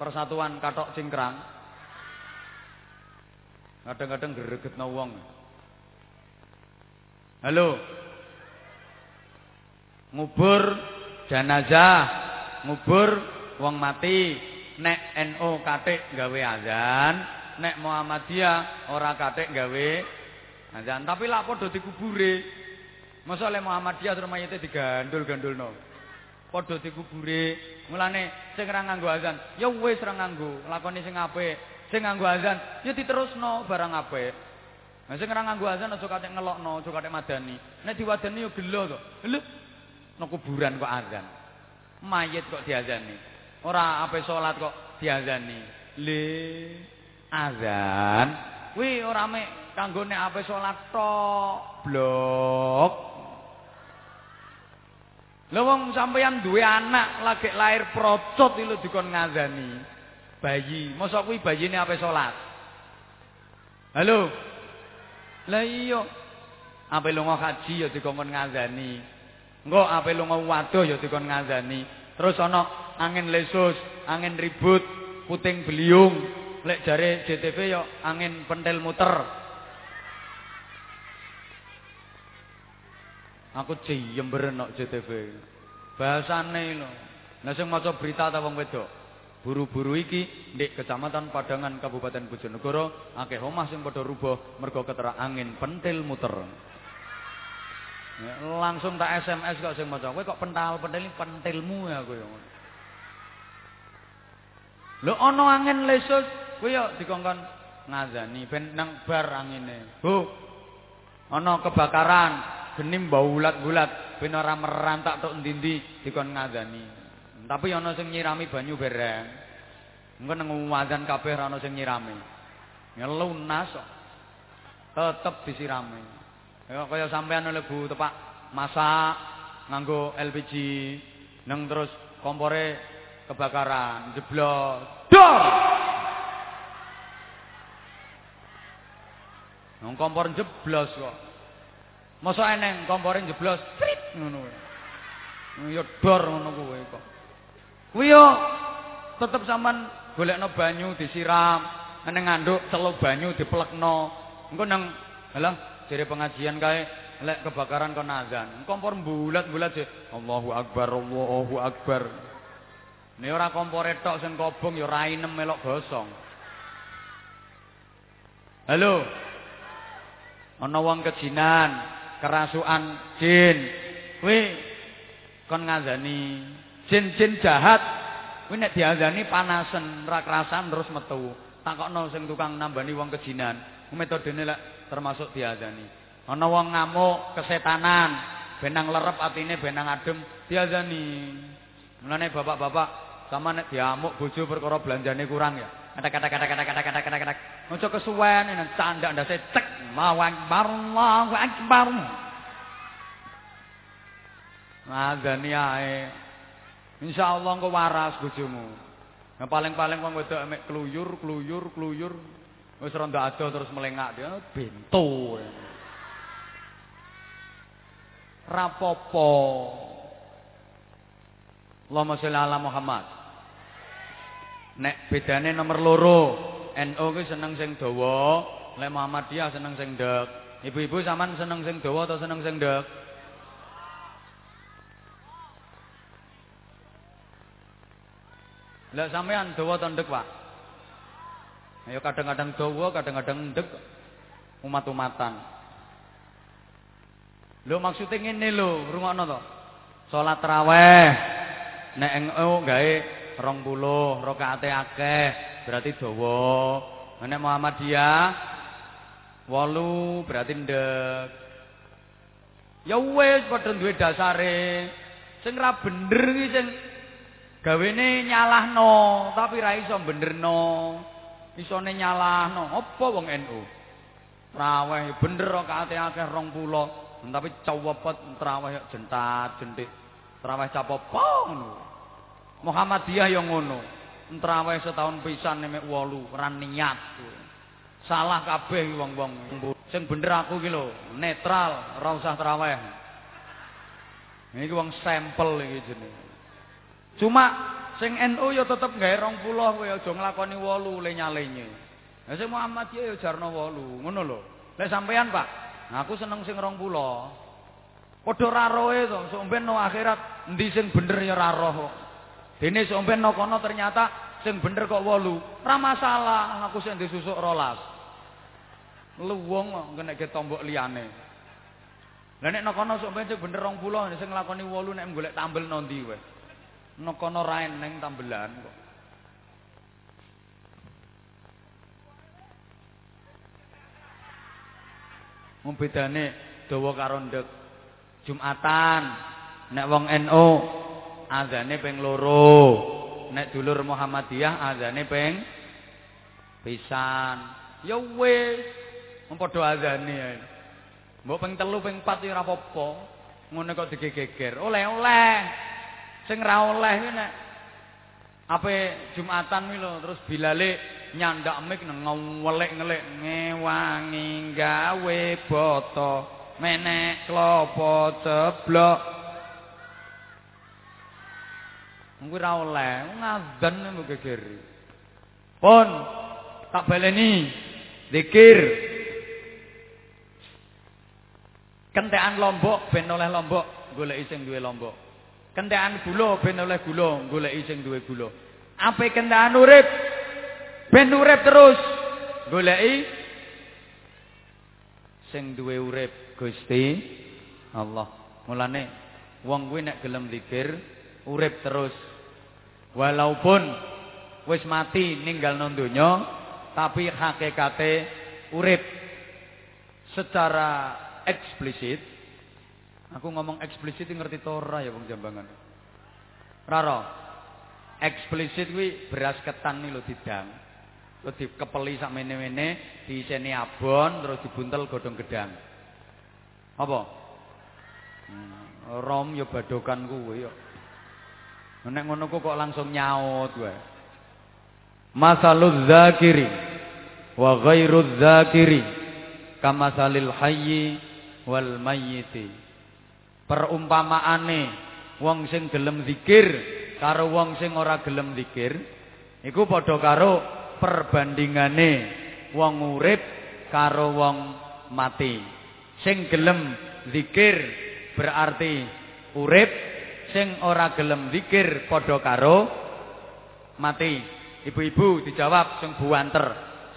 Persatuan Katok Cingkrang. Kadang-kadang gregetno wong. Halo. Ngubur jenazah ngubur wong mati. Nek NU katik gawe azan. Nek Muhammadiyah ora katik gawe azan. Tapi lak padha dikubure masa le Muhammadiyah terus mayite digandul-gandulno. Padha dikubure mulane sing ora nganggo azan ya wis ora nganggo. Lakoni sing apik. Sing nganggo azan ya diterusno barang apik Nah sing ora nganggo azan aja katik ngelokno aja katik madani nek diwadani ya gelo to lho nek kuburan kok azan mayit kok diazani. Ora ape salat kok diazani. Le azan kuwi ora mek kanggo nek ape salat tok. Blok. Lha wong sampeyan duwe anak lagi lahir procot iki lho dikon ngazani. Bayi, mosok kuwi bayine ape salat? Halo. Lah iya. Ape lunga haji ya dikon ngazani. Engko ape lunga waduh ya dikon ngazani. Terus ana angin lesus, angin ribut, puting beliung. Lek jare JTV ya angin pentil muter. Aku ciyem berenok JTV. Bahasane lho. Lah sing maca berita ta wong wedok. Buru-buru iki ndek Kecamatan Padangan Kabupaten Bojonegoro. Akeh omah sing padha rubuh mergo keterak angin pentil muter. langsung tak SMS kok sing maca kowe kok pental-pentil pentilmu ya kowe? Lho ana angin lesus kowe yo dikongkon ngazani ben nang bar angine. Bu ana kebakaran geni mbau bulat-bulat ben ora merantak tok endi-endi dikon ngazani. Tapi ana sing nyirami banyu bereng engko nang wazan kabeh ora ana sing nyirami ya lunas kok tetep disirami Ya kaya sampean oleh Bu tepak masak nganggo LPG neng terus kompore kebakaran jeblos dor Nang kompor jeblos kok. Masa eneng kompore jeblos trit ngono. Ya dor ngono kuwi kok. Kuwi yo tetep sampean golekno banyu disiram, neng nganduk celup banyu diplekno. Engko nang halah Jadi pengajian kae lek kebakaran kon azan. Kompor bulat-bulat sih. Allahu akbar, Allahu akbar. Ini ora kompor tok sing kobong ya ora inem melok gosong. Halo. Ana wong kejinan, kerasukan jin. Kuwi kon ngazani jin-jin jahat. Kuwi nek diazani panasen, ra kerasan terus metu. Takokno sing tukang nambani wong kejinan. Metodene lek termasuk diazani. Ana wong ngamuk kesetanan, benang lerep atine benang adem diazani. Mulane bapak-bapak sama nek diamuk bojo perkara belanjane kurang ya. Kata-kata kata-kata kata-kata kata-kata. Ojo kesuwen nek candak ndase cek mawang Allahu akbar. Ngazani ae. Insyaallah engko waras bojomu. Nah paling-paling wong wedok emek kluyur, kluyur, kluyur. Wis ronda ado terus melengak dia bento. Rapopo. Allahumma sholli ala Muhammad. Nek bedane nomor loro, NU ki seneng sing dawa, lek Muhammadiyah seneng sing ndek. Ibu-ibu sampean seneng sing dawa atau seneng sing ndek? Lah sampean dawa atau ndek, Pak? Ayo kadang-kadang dawa, kadang-kadang ndek. Umat-umatan. Lho maksudnya ngene lho, rungokno to. Salat tarawih nek NU gawe 20 rakaate akeh, berarti dawa. Nek Muhammadiyah 8 berarti ndek. Ya wis padha duwe dasare. Sing ra bener iki sing gawene nyalahno, tapi ra iso benerno. Isone nyalahno. Apa wong NU? Traweh bener rakaate akeh 20, tapi cawepet traweh jentat jentik. Traweh capopo ngono. Muhammadiyah yang ngono. Traweh setahun pisan nek 8 ora niat. Salah kabeh wong-wong. Sing bener aku iki lho, netral, ora usah traweh. Iki wong sampel iki jenenge. Cuma sing NU ya tetep gawe 20 kowe aja nglakoni 8 le nyalenye. Lah sing Muhammadiyah ya jarno 8, ngono lho. Lek sampean, Pak, aku seneng sing 20. Padha ra roe to, sok no akhirat endi sing bener ya ra roh. Dene sok no kono ternyata sing bener kok 8. Ra masalah, aku sing disusuk 12. Luwung kok ngenekke tombok liyane. Lah nek nokono sok ben sing bener 20, sing nglakoni 8 nek golek tambel nondi kowe. Nokono ra eneng tambelan kok. Mung bedane dawa karo ndek. Jumatan nek wong NU azane ping loro. Nek dulur Muhammadiyah azane ping pisan. Ya wis, padha azane ae. Mbok ping telu ping 4 ya ora apa-apa. Ngono kok digegeger. Oleh-oleh. Sing ra oleh kuwi nek ape Jumatan kuwi lho terus bilale nyandak mik ngewelik-ngelik ngewangi gawe boto menek klopo ceblok Kuwi ra oleh, ngadzan mbok geger. Pun tak baleni zikir. Kentekan lombok ben oleh lombok, goleki sing duwe lombok. Kentekan gula ben oleh gula, goleki sing duwe gula. Ape kentekan urip ben urip terus, goleki sing duwe urip Gusti Allah. Mulane wong kuwi nek gelem zikir urip terus. Walaupun wis mati ninggal donya, tapi hakikate urip secara eksplisit. Aku ngomong eksplisit ngerti to ora ya wong Jambangan. Raro. Eksplisit kuwi beras ketan iki lho didang. Terus dikepeli sak mene-mene, diiseni abon terus dibuntel godhong gedang. Apa? Hmm, rom ya badokan kuwi ya. Nek ngono kok langsung nyaut wae. Masalul zakiri wa ghairuz zakiri kamasalil hayyi wal mayyiti. Perumpamaane wong sing gelem zikir karo wong sing ora gelem zikir iku padha karo perbandingane wong urip karo wong mati. Sing gelem zikir berarti urip, sing ora gelem zikir padha karo mati. Ibu-ibu dijawab sing buanter.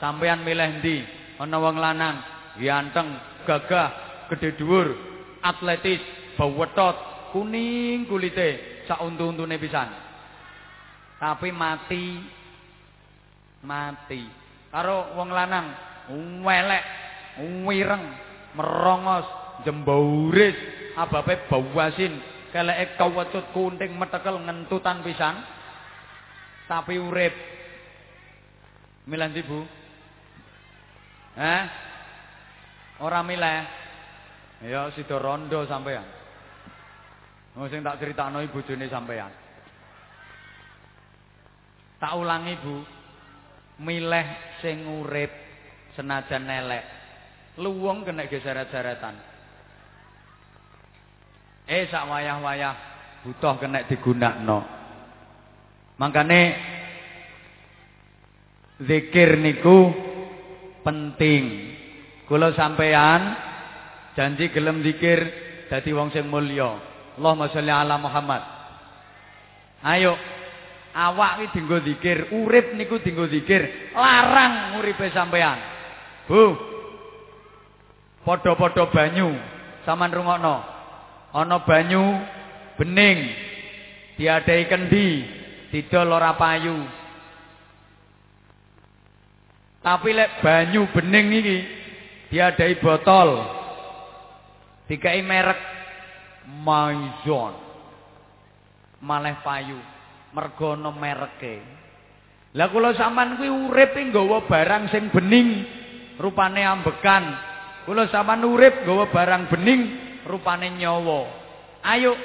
Sampean milih ndi? Ana wong lanang, ganteng, gagah, gedhe dhuwur, atletis, bawetot, kuning kulite, sak untu-untune pisan. Tapi mati mati. Karo wong lanang welek, wireng, merongos, jembauris, abape bau asin, keleke kawecut kunting metekel ngentutan pisan. Tapi urip. Milan Bu? Eh? Ora milih. Ya sida rondo sampean. Oh sing tak critakno bojone sampean. Tak ulangi, Bu. Milih sing urip senajan elek. Luwung kena geseret-seretan. Eh sak wayah-wayah butuh kena digunakno. Mangkane zikir niku penting. Kula sampean janji gelem zikir dadi wong sing mulya. Allahumma sholli ala Muhammad. Ayo awak iki dienggo zikir, urip niku dienggo zikir, larang uripe sampean. Bu. Padha-padha banyu, sampean rungokno. Ana banyu bening diadai kendi, didol ora payu. Tapi lek banyu bening iki diadai botol. Dikai merek Maison. Malih payu. Mergo ana mereke. Lah kula sampean kuwi urip nggawa barang sing bening, rupane ambekan. Kula sampean urip nggawa barang bening, rupane nyawa. Ayo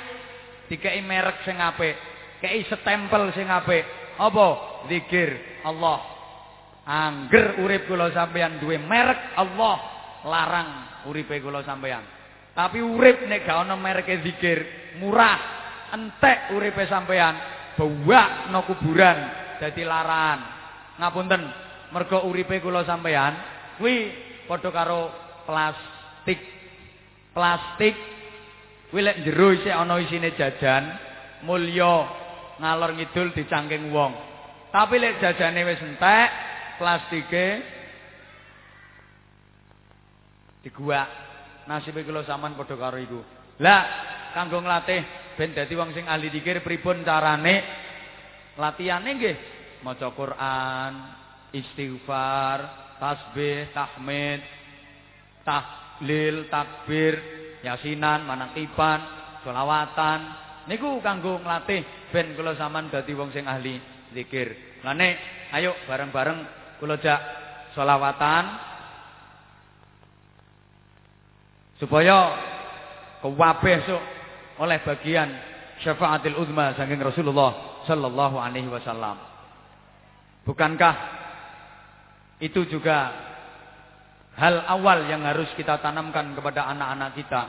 dikai merek sing apik, kei stempel sing apik. Apa? Zikir Allah. Angger urip kula sampean duwe merek Allah, larang uripe kula sampean. Tapi urip nek gak ana mereke zikir, murah, entek uripe sampean, bawak no kuburan dadi laran. Ngapunten, mergo uripe kula sampean kuwi padha karo plastik. Plastik kuwi lek jero isih ana isine jajan, mulya ngalor ngidul dicangking wong. Tapi lek jajane wis entek, plastike diguak nasibe kula sampean padha karo iku. Lah, kanggo nglatih ben dadi wong sing ahli dikir pripun carane latihane nggih maca Quran, istighfar, tasbih, tahmid, tahlil, takbir, yasinan, manakiban, selawatan. Niku kanggo nglatih ben kula sampean dadi wong sing ahli zikir. Lane ayo bareng-bareng kula jak selawatan supaya kewabeh sok oleh bagian syafaatil uzma saking Rasulullah sallallahu alaihi wasallam. Bukankah itu juga hal awal yang harus kita tanamkan kepada anak-anak kita?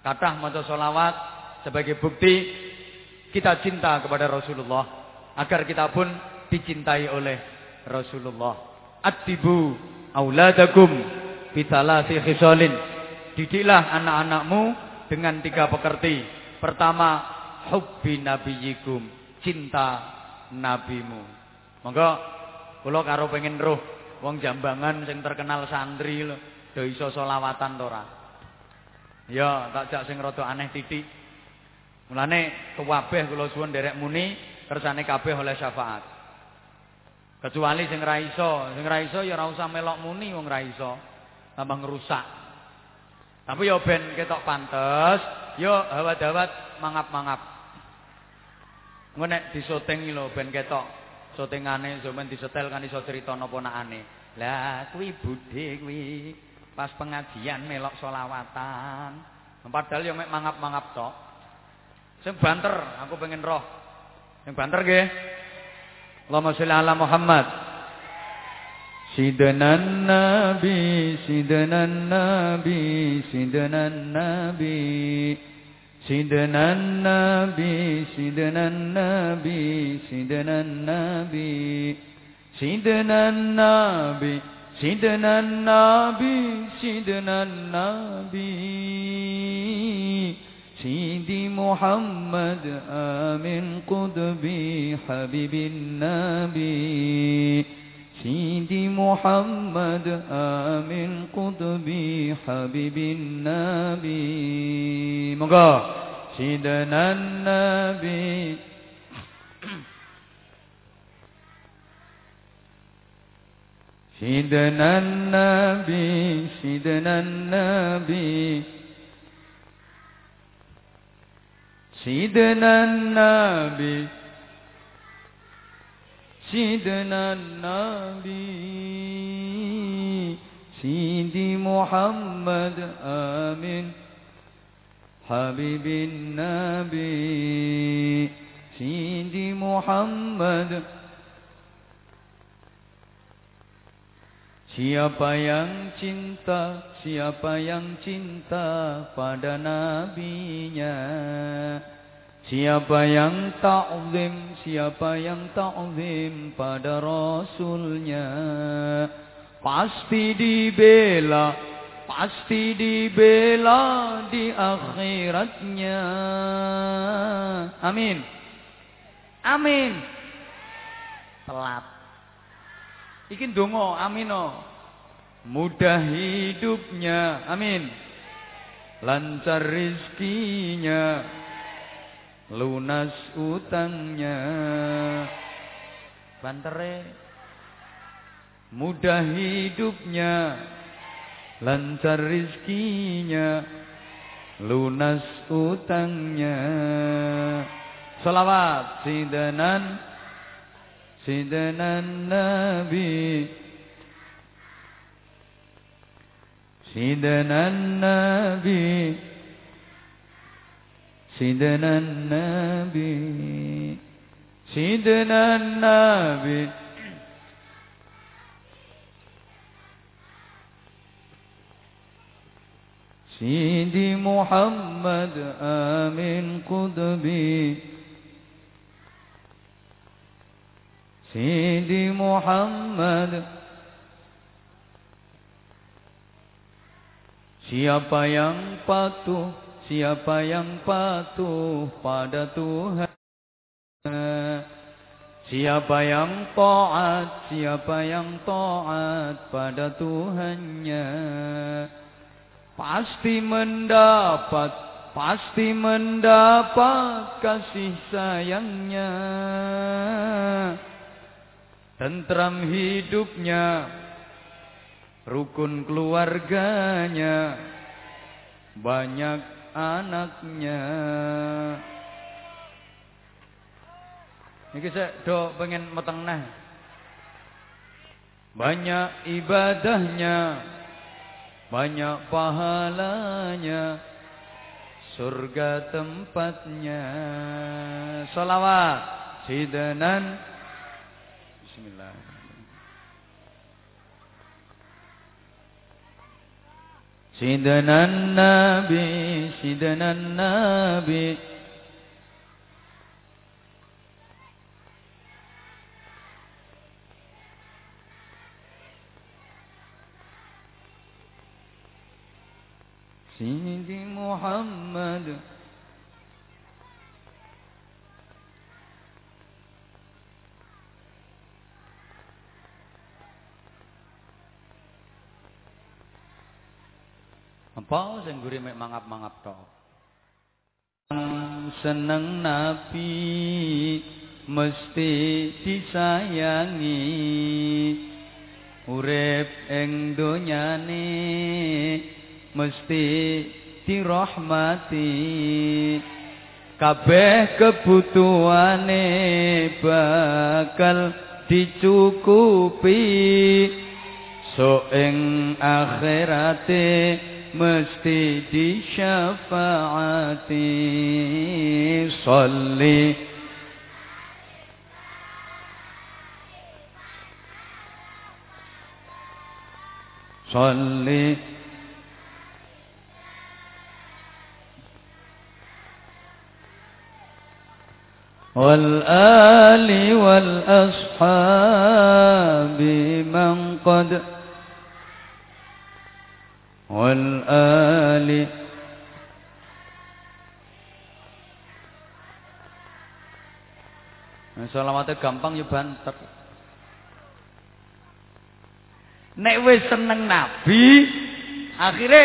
Kata maca solawat sebagai bukti kita cinta kepada Rasulullah agar kita pun dicintai oleh Rasulullah. Atibu auladakum bitalasi khisalin Didiklah anak-anakmu dengan tiga pekerti. Pertama, hubbi nabiyikum, cinta nabimu. Monggo kula karo pengen roh wong Jambangan sing terkenal santri lho, do iso selawatan to ora? Ya, tak jak sing rada aneh titik. Mulane kewabeh kula suwun derek muni kersane kabeh oleh syafaat. Kecuali sing ra iso, sing ra iso ya ora usah melok muni wong ra iso. Tambah ngerusak. Tapi yo ben ketok pantes, yo hawat-hawat mangap-mangap. Engko nek disoting lho ben ketok syutingane sampean disetel kan iso crita napa nakane. Lah kuwi budhe kuwi pas pengajian melok selawatan. Padahal yo mek mangap-mangap tok. Sing banter aku pengen roh. Sing banter nggih. Allahumma sholli ala Muhammad. سيدنا النبي سيدنا النبي سيدنا النبي سيدنا النبي سيدنا النبي سيدنا النبي سيدنا النبي سيدنا النبي سيدنا النبي سيدي محمد آمن قطبي حبيب النبي. سيدي محمد آمين قطبي حبيب النبي. مقا سيدنا النبي. سيدنا النبي سيدنا النبي. سيدنا النبي. سيدنا النبي سيدي محمد آمين حبيب النبي سيدي محمد Siapa yang cinta, siapa yang cinta pada nabinya Siapa yang ta'zim, siapa yang ta'zim pada rasulnya? Pasti dibela, pasti dibela di akhiratnya. Amin. Amin. Telat. Iki dongo, amino. Mudah hidupnya, amin. Lancar rizkinya, lunas utangnya. Bantere. Mudah hidupnya lancar rizkinya. Lunas utangnya. Salawat sidanan sidanan nabi. Sidanan nabi. سيدنا النبي سيدنا النبي سيدي محمد آمين قطبي Sidi Muhammad Siapa yang patuh Siapa yang patuh pada Tuhan? Siapa yang taat? Siapa yang taat pada Tuhannya? Pasti mendapat Pasti mendapat kasih sayangnya. Tentram hidupnya, rukun keluarganya, banyak anaknya. Niki saya do pengen meteng nah. Banyak ibadahnya, banyak pahalanya, surga tempatnya. Salawat, sidanan Bismillah. සිදනන්න බේ සිදනන්න බේ سيدي محمد Apa sing guri mek mangap-mangap tok. Seneng nabi mesti disayangi. Urip ing donyane mesti dirahmati. Kabeh kebutuhane bakal dicukupi. So ing akhirate مستي دي شفاعتي. صلي. صلي. والآل والأصحاب من قد ali Nah, gampang ya bantet. Nek wis seneng nabi, akhirnya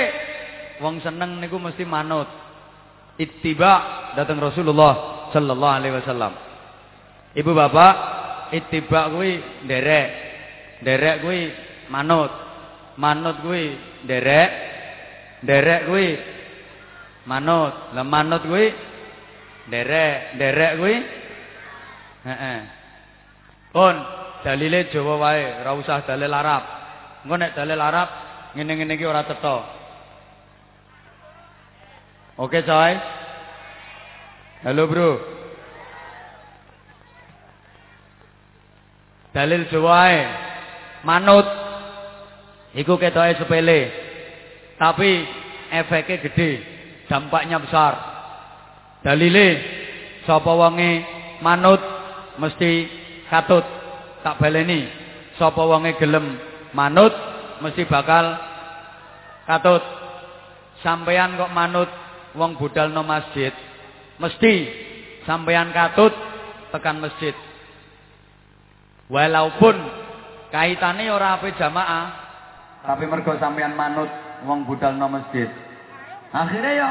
wong seneng niku mesti manut. Ittiba datang Rasulullah sallallahu alaihi wasallam. Ibu bapak, ittiba kuwi nderek. Nderek kuwi manut. Manut kuwi nderek. Nderek kuwi manut. Lah manut kuwi nderek. Nderek kuwi heeh. Pun dalile Jawa wae, ora usah dalil Arab. Engko nek dalil Arab ngene-ngene iki ora cetha. Oke, coy. Halo, Bro. Dalil Jawa wae. Manut iku ketoke sepele. Tapi efeknya gede, dampaknya besar. Dalile sapa wonge manut mesti katut tak baleni sapa wonge gelem manut mesti bakal katut sampeyan kok manut wong budal no masjid mesti sampeyan katut tekan masjid walaupun kaitane ora ape jamaah tapi mergo sampeyan manut wong budal no masjid akhirnya ya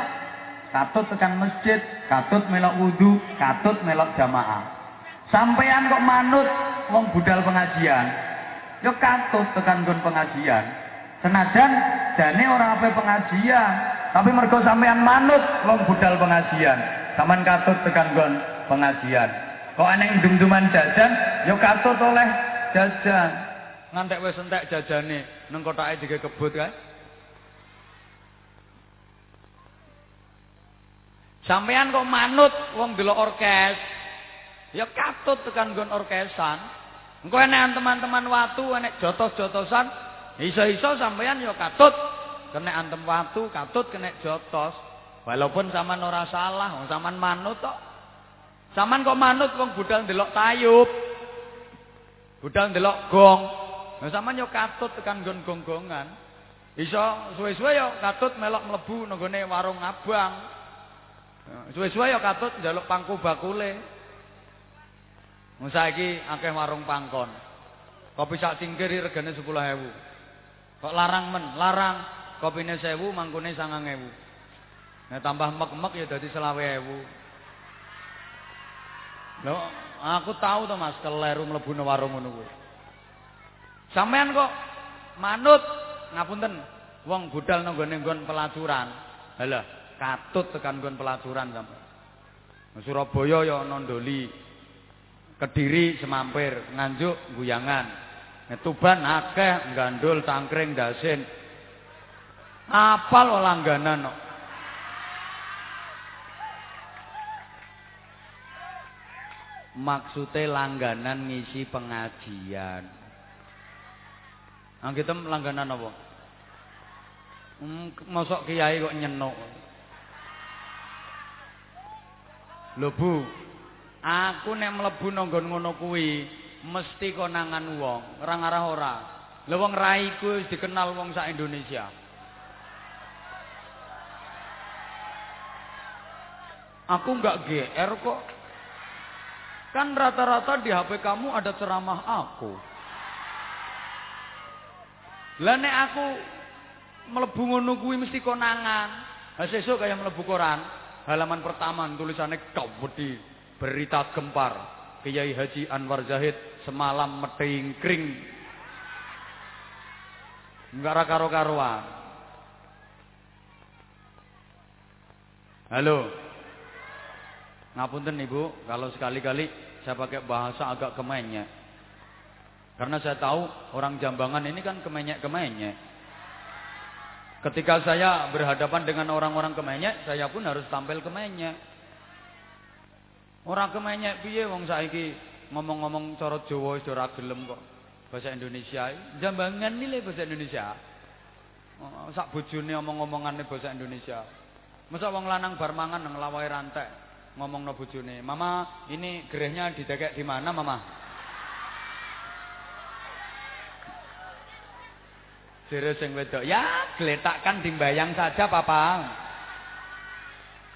katut tekan masjid katut melok wudu katut melok jamaah Sampean kok manut wong budal pengajian. Yo katut tekan gon pengajian. Senajan jane ora apa pengajian, tapi mergo sampean manut wong budal pengajian. Saman katut tekan gon pengajian. Kok aneh dum-duman jajan, yo katut oleh jajan. Ngantek wis entek jajane nang kotake dige kebut kae. Sampean kok manut wong delok orkes, Ya katut tekan gon orkesan. Engko enek teman-teman watu, enek jotos-jotosan, iso-iso sampean ya katut. Kena antem watu, katut kena jotos. Walaupun zaman ora salah, wong zaman manut kok. Saman kok manut wong budal ndelok tayub. Budal ndelok gong. Nah sampean yo katut tekan gon gong-gongan. Iso suwe-suwe yo katut melok mlebu nggone warung abang. Suwe-suwe yo katut njaluk pangku bakule. Wong saiki akeh warung pangkon. Kopi sak cingkir regane 10.000. Kok larang men, larang. Kopine 1000, mangkune 9.000. Nah tambah mek-mek ya dadi 20.000. Lho, aku tahu to Mas, keleru mlebu warung ngono kuwi. Sampean kok manut ngapunten wong budal nang gone nggon pelacuran. Halah, katut tekan nggon pelacuran sampean. Surabaya ya ana ndoli Kediri semampir, Nganjuk guyangan. Tuban akeh gandul tangkring dasin. Apal langganan kok. Maksudnya langganan ngisi pengajian. Anggitem langganan apa? Hmm, mosok kiai kok nyenuk. Lho Bu, Aku nek mlebu nang ngono kuwi mesti konangan wong, ora ngarah ora. Lha wong raiku wis dikenal wong sak Indonesia. Aku enggak GR kok. Kan rata-rata di HP kamu ada ceramah aku. Lah nek aku mlebu ngono kuwi mesti konangan. Lah sesuk kaya mlebu koran, halaman pertama tulisannya wedi berita gempar Kiai Haji Anwar Zahid semalam metingkring enggak karo-karuan. Halo. Ngapunten ibu. Kalau sekali-kali saya pakai bahasa agak kemenyek karena saya tahu orang jambangan ini kan kemenyek-kemenyek ketika saya berhadapan dengan orang-orang kemenyek saya pun harus tampil kemenyek Ora kemenyek piye wong saiki ngomong-ngomong cara Jawa wis ora gelem kok. Bahasa Indonesia jambangan nilai bahasa Indonesia. Oh, sak bojone omong-omongane bahasa Indonesia. Masa wong lanang bar mangan nang lawahe rantek ngomongno bojone, "Mama, ini gerehnya didekek di mana, Mama?" Jere sing wedok, "Ya, gletakkan dimbayang saja, Papa."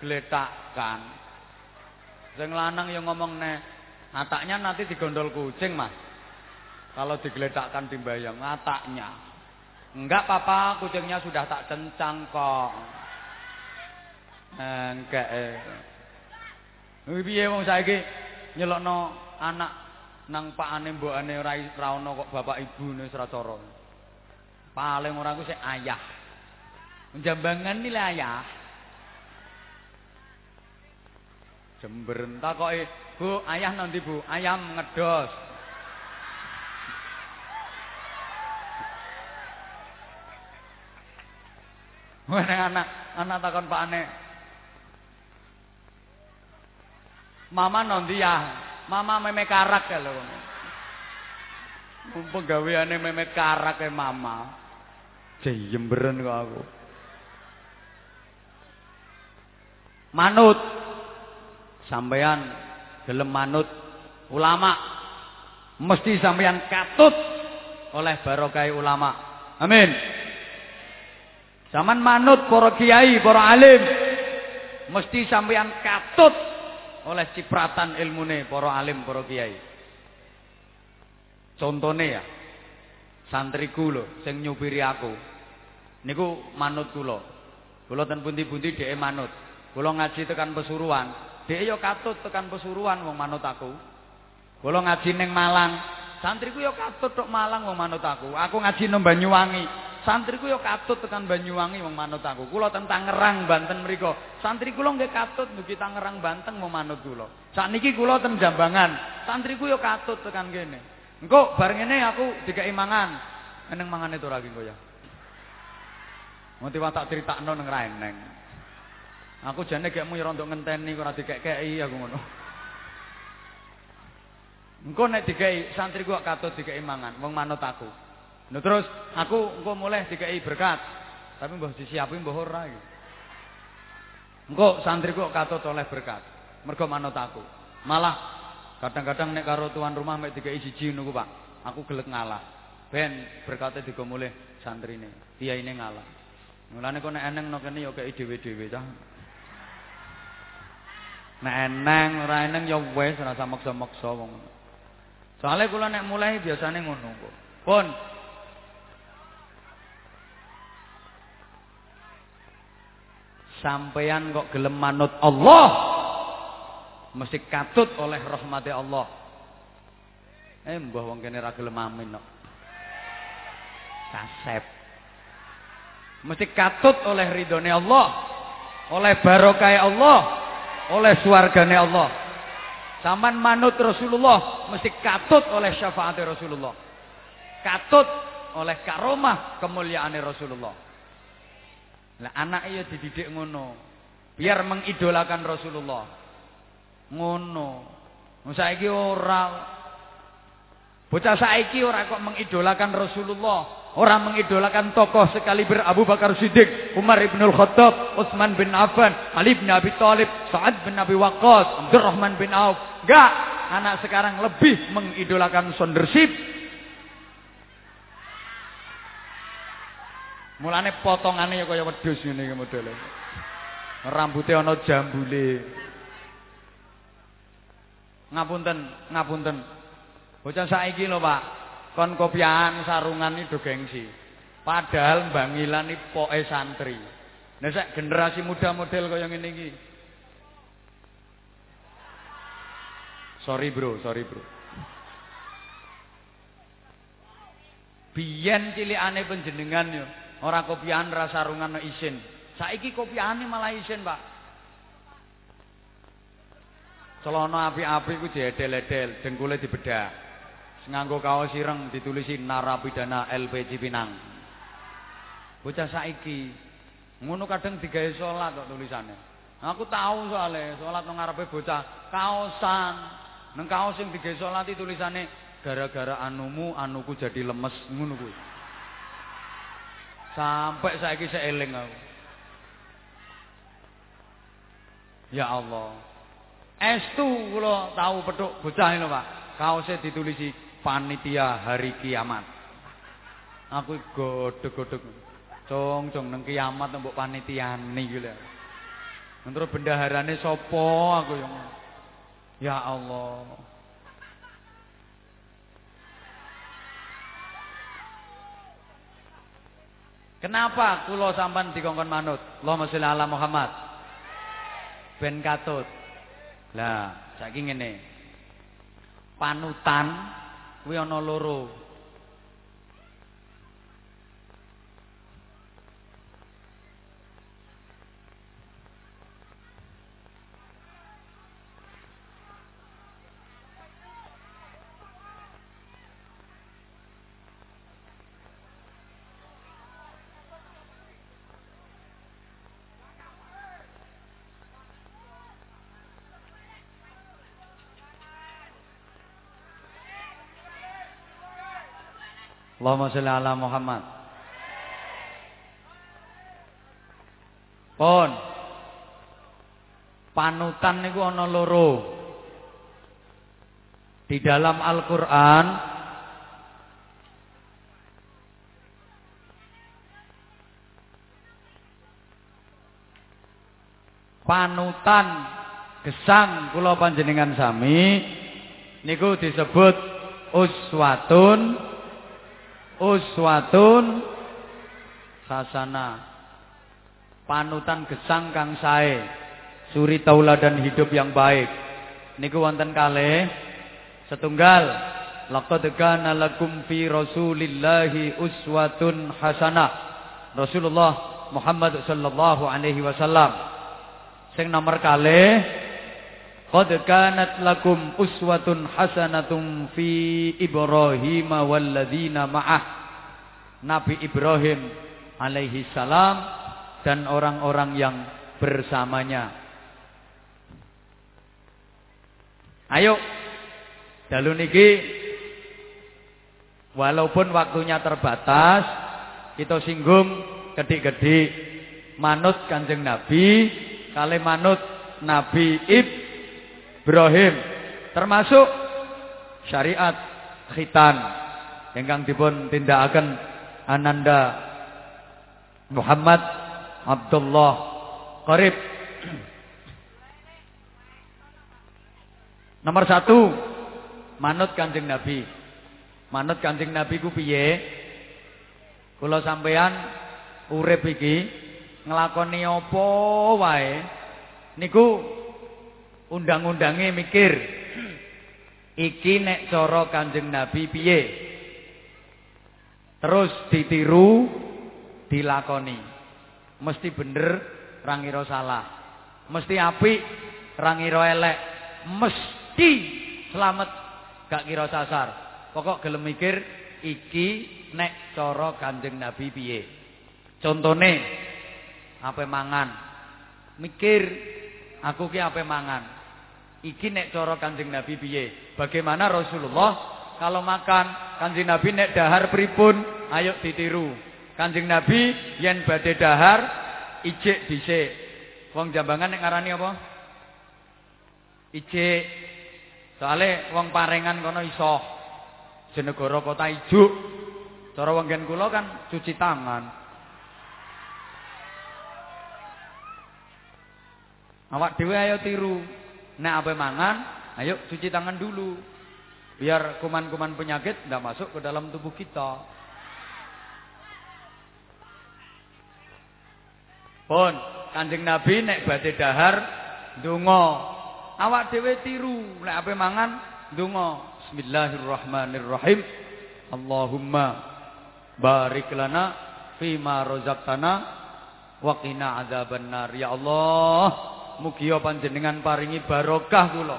Gletakkan. Sing lanang yang ngomong ne, ataknya nanti digondol kucing, Mas. Kalau digeletakkan timbayang ngataknya. Enggak papa, kucingnya sudah tak kencang kok. Enggak eh. Piye wong saiki nyelokno anak nang pakane mbokane ora ora ana kok bapak ibune ora cara. Paling ora ku sik ayah. Jambangan nilai ayah. Jember takoki, "Bu, ayah nanti Bu? Ayam ngedos." Wene anak, anak takon pakane. Mama nanti ya, mama meme karak ya lho. Mumpung gaweane meme karak e mama. Jemberen kok aku. Manut. Sampean gelem manut ulama. Mesti sampean katut oleh barokah ulama. Amin. Zaman manut para kiai, para alim. Mesti sampean katut oleh cipratan ilmune para alim, para kiai. Contone ya. Santriku lho sing nyupiri aku. Niku manut kula. Kula ten pundi-pundi dhek manut. Kula ngaji tekan Pesuruan, dhek ya katut tekan Pesuruan wong manut aku. Kula ngaji ning Malang, santriku ya katut tok Malang wong manut aku. Aku ngaji nang Banyuwangi, santriku ya katut tekan Banyuwangi wong manut aku. Kula tentang Tangerang Banten mriku, santri kula nggih katut mugi Tangerang Banten wong manut kula. Sakniki kula ten Jambangan, santriku ya katut tekan kene. Engko bareng ngene aku dikai mangan. Eneng mangane to lagi engko ya. Mau tiba tak critakno nang ra eneng. Aku jane gekmu ya rontok ngenteni kok ora dikek-keki aku ngono. Engko nek dikei santri gua katut dikei mangan, wong manut aku. Nah terus aku engko mulai dikei berkat. Tapi mbah disiapi mbah ora iki. Engko santri gua katut oleh berkat. Mergo manut aku. Malah kadang-kadang nek karo tuan rumah mek dikei siji niku, Pak. Aku gelek ngalah. Ben berkate digo mulih santrine. Kiyaine ngalah. Mulane kok nek eneng no kene ya kei dhewe-dhewe cah. Nek eneng ora eneng ya wis ora usah maksa-maksa wong. Soale kula nek mulai biasane ngono kok. Pun Sampeyan kok gelem manut Allah mesti katut oleh rahmati Allah. Eh mbah wong kene ra gelem amin kok. Kasep. Mesti katut oleh ridhone Allah, oleh barokah Allah, oleh swargane Allah. Saman manut Rasulullah mesti katut oleh syafaat Rasulullah. Katut oleh karomah kemuliaan Rasulullah. Lah anak iya dididik ngono. Biar mengidolakan Rasulullah. Ngono. Saiki ora Bocah saiki ora kok mengidolakan Rasulullah, ora mengidolakan tokoh sekali ber Abu Bakar Siddiq, Umar bin Al-Khattab, Utsman bin Affan, Ali bin Abi Thalib, Sa'ad bin Abi Waqqas, Abdurrahman bin Auf. Enggak, anak sekarang lebih mengidolakan sondership. Mulane potongane ya kaya wedhus ngene iki modele. Rambutnya ana jambule. Ngapunten, ngapunten. Bocah saiki lho, Pak. Kon kopiahan sarungan itu gengsi. Padahal Bangilan iki poke santri. Nah sak generasi muda model kaya ngene iki. Sorry, Bro, sorry, Bro. Biyen cilikane panjenengan yo, ora kopiahan ra sarungan isin. Saiki kopiahane malah isin, Pak. Celana api-api ku diedel-edel, dengkule dibedah. Nganggo kaos ireng ditulisi narapidana LP Cipinang. Bocah saiki ngono kadang digawe salat kok tulisane. Aku tahu soalnya salat nang ngarepe bocah kaosan. Nang kaos sing digawe salat tulisane gara-gara anumu anuku jadi lemes ngono kuwi. Sampai saiki saya eling aku. Ya Allah. Estu kula tahu petuk bocah ini Pak. Kaosnya ditulisi panitia hari kiamat. Aku godok-godok, cong cong neng kiamat mbok panitia nih gila Terus bendaharane sopo aku yang Ya Allah. Kenapa Lo sampan dikongkon manut? Allahumma sholli ala Muhammad. Ben katut. Lah, saiki ngene. Panutan kuwi ana loro. Allahumma sholli ala Muhammad. Pon. Panutan niku ana loro. Di dalam Al-Qur'an panutan gesang kula panjenengan sami niku disebut uswatun uswatun hasana panutan gesang kang sae. Suri tauladan hidup yang baik. Niku wonten kalih. Setunggal. Laqad kana lakum fi rasulillahi uswatun hasanah Rasulullah Muhammad sallallahu alaihi wasallam. Sing nomor kalih Qad kanat lakum uswatun hasanatun fi Ibrahim walladzina ma'ah. Nabi Ibrahim alaihi salam dan orang-orang yang bersamanya. Ayo dalu niki walaupun waktunya terbatas kita singgung gede-gede manut Kanjeng Nabi kali manut Nabi Ibrahim Ibrahim termasuk syariat khitan ingkang dipun tindakaken Ananda Muhammad Abdullah Qarib Nomor satu manut Kanjeng Nabi. Manut Kanjeng Nabi ku piye? Kula sampeyan urip iki nglakoni apa wae niku undang-undange mikir. Iki nek cara Kanjeng Nabi piye? Terus ditiru dilakoni. Mesti bener rangira salah. Mesti apik rangira elek. Mesti selamat gak kira sasar. Pokok gelem mikir iki nek cara Kanjeng Nabi piye? Contone apa mangan? Mikir aku ki apa mangan Iki nek cara Kanjeng Nabi piye? Bagaimana Rasulullah kalau makan Kanjeng Nabi nek dahar pripun? Ayo ditiru. Kanjeng Nabi yen badhe dahar ijik dhisik. Wong Jambangan nek ngarani apa? Ijik. Soale wong parengan kono iso. Jenegara kota ijuk. Cara wong gen kula kan cuci tangan. Awak dhewe ayo tiru. Nah apa mangan, ayo cuci tangan dulu. Biar kuman-kuman penyakit tidak masuk ke dalam tubuh kita. Pun, kanjeng Nabi nek badhe dahar dungo. Awak dhewe tiru, nek apa mangan dungo. Bismillahirrahmanirrahim. Allahumma barik lana fima razaqtana wa qina adzabannar. Ya Allah, Mugia panjenengan paringi barokah kula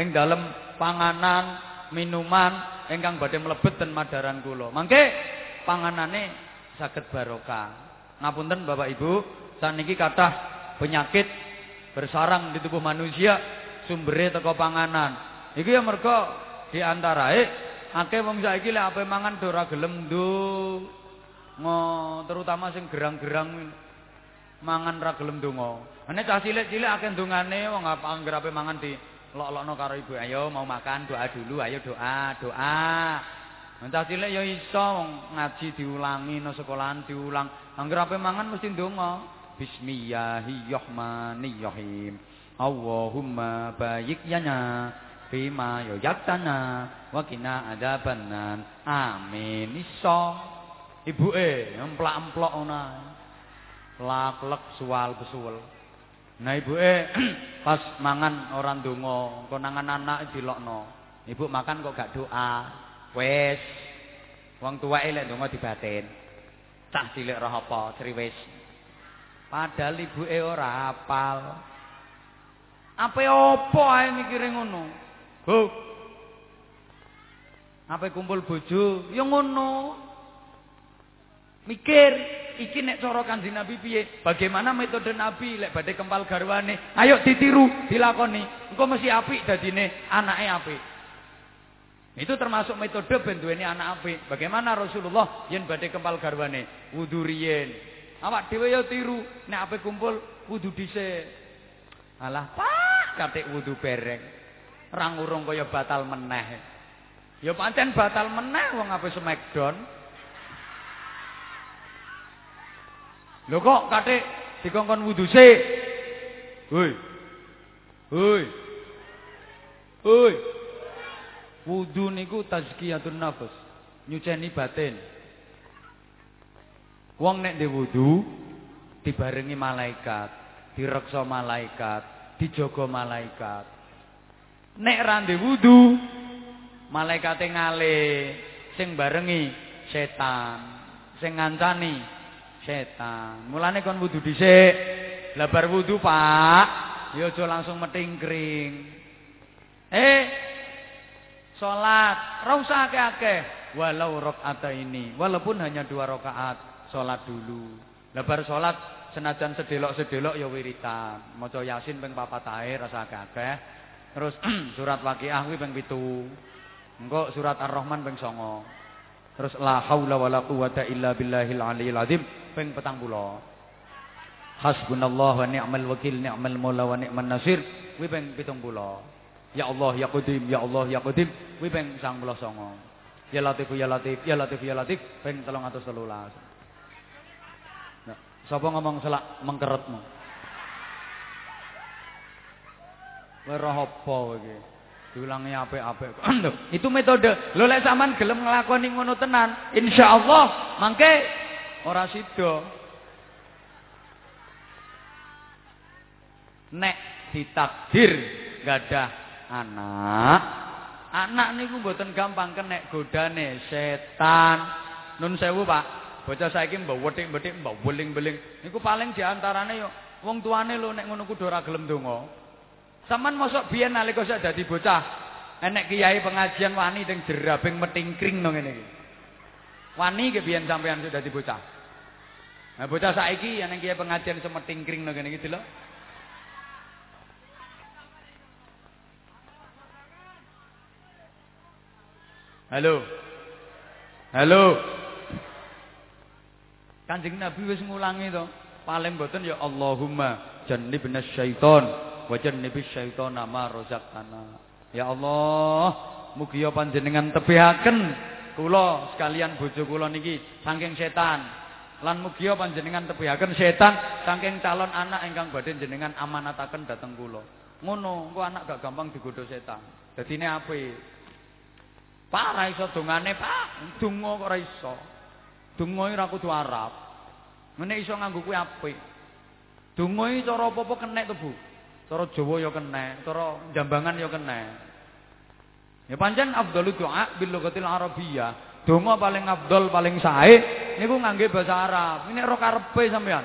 ing dalem panganan, minuman ingkang badhe mlebet ten madaran kula. Mangke panganane saged barokah. Ngapunten Bapak Ibu, saniki kathah penyakit bersarang di tubuh manusia sumbere teko panganan. Iki ya mergo di antarae akeh wong saiki lek ape mangan ora gelem nduk. Ngo, terutama sing gerang-gerang mangan ra gelem donga. Nek cah cilik-cilik akeh ndongane wong anggere ape mangan di lok-lokno karo ibu. Ayo mau makan doa dulu, ayo doa, doa. Cah cilik ya iso ngaji diulangi no sekolahan diulang. Anggere ape mangan mesti ndonga. Bismillahirrahmanirrahim. Allahumma bayyik yana yo yaktana wa qina adzabannar. Amin. Iso. ibuke emplak-emplok ngono. Lak-lek suwal besuwel. Nah ibuke pas mangan ora ndonga, konangan anak dilokno. Ibu makan kok gak doa. Wis. Wong tuweke lek ndonga dibatin. Cah cilik roh apa, ceriwis. Padahal ibuke ora hafal. Apa opo ae mikire ngono? Bu. Apa kumpul bojo? Ya ngono. Mikir, iki nek cara Kanjeng Nabi piye? Bagaimana metode Nabi lek badhe kempal garwane? Ayo ditiru, dilakoni. Engko mesti apik dadine anake apik. Itu termasuk metode ben duweni anak apik. Bagaimana Rasulullah yen badhe kempal garwane? Wudu riyen. Awak dhewe ya tiru, nek apik kumpul wudu dhisik. Alah, Pak, katik wudu bereng. Rang urung kaya batal meneh. Ya pancen batal meneh wong ape smackdown. Lho kok katik dikongkon wudu sik. Hoi. Hoi. Hoi. Wudu niku tazkiyatun nafas, nyuceni batin. Wong nek ndek wudu dibarengi malaikat, direksa malaikat, dijaga malaikat. Nek ra ndek wudu, malaikate ngale, sing barengi setan, sing ngancani setan. Mulane kon wudu dhisik. Lah bar wudu, Pak, ya aja langsung metingkring. Eh, salat, ra usah akeh-akeh. Walau rakaat ini, walaupun hanya dua rakaat, salat dulu. Lah bar salat senajan sedelok-sedelok ya wiritan. Maca Yasin ping 4 ae rasa akeh. Terus surat Waqiah kuwi ping 7. Engko surat Ar-Rahman ping 9. Terus la haula wala quwata illa billahil aliyil azim ping 40. Hasbunallah wa ni'mal wakil ni'mal maula wa ni'man nasir kuwi ping 70. Ya Allah ya Qadim ya Allah ya Qadim kuwi ping 99. Ya Latif ya Latif ya Latif ya Latif ping 313. Nah, sapa ngomong selak mengkeretmu? Weroh apa iki? Diulangi apik-apik. Itu metode. Lho lek sampean gelem nglakoni ngono tenan, insyaallah mangke ora sida. Nek ditakdir gadah anak, anak niku mboten gampang kenek godane setan. Nun sewu, Pak. Bocah saiki mbok wetik-wetik, mbok beling-beling. Niku paling diantarane yo wong tuane lho nek ngono kudu ora gelem donga. Saman mosok biyen nalika sak dadi bocah, enek kiai pengajian wani teng jerabing metingkring no ngene iki. Wani ke biyen sampean sudah dadi bocah. Nah bocah saiki enek kiai pengajian semetingkring no ngene iki lho. Halo. Halo. Kanjeng Nabi wis ngulangi to. Paling boten ya Allahumma jannibna syaiton wa jannibis syaitona ma razaqtana. Ya Allah, mugi ya panjenengan tebihaken kula sekalian bojo kula niki saking setan. Lan mugi ya panjenengan tebihaken setan saking calon anak ingkang badhe jenengan amanataken dhateng kula. Ngono, engko anak gak gampang digodho setan. Dadine apik. Pak ora iso dongane, Pak. Donga kok ora iso. Donga ora kudu Arab. Ngene iso nganggo kuwi apik. Donga iki cara apa-apa kenek to, Bu. Cara Jawa ya kenek, cara Jambangan ya kenek. Ya pancen afdhalu doa bil lughatil arabiyyah. Donga paling afdol, paling sae niku ngangge basa Arab. Ini ro karepe sampean.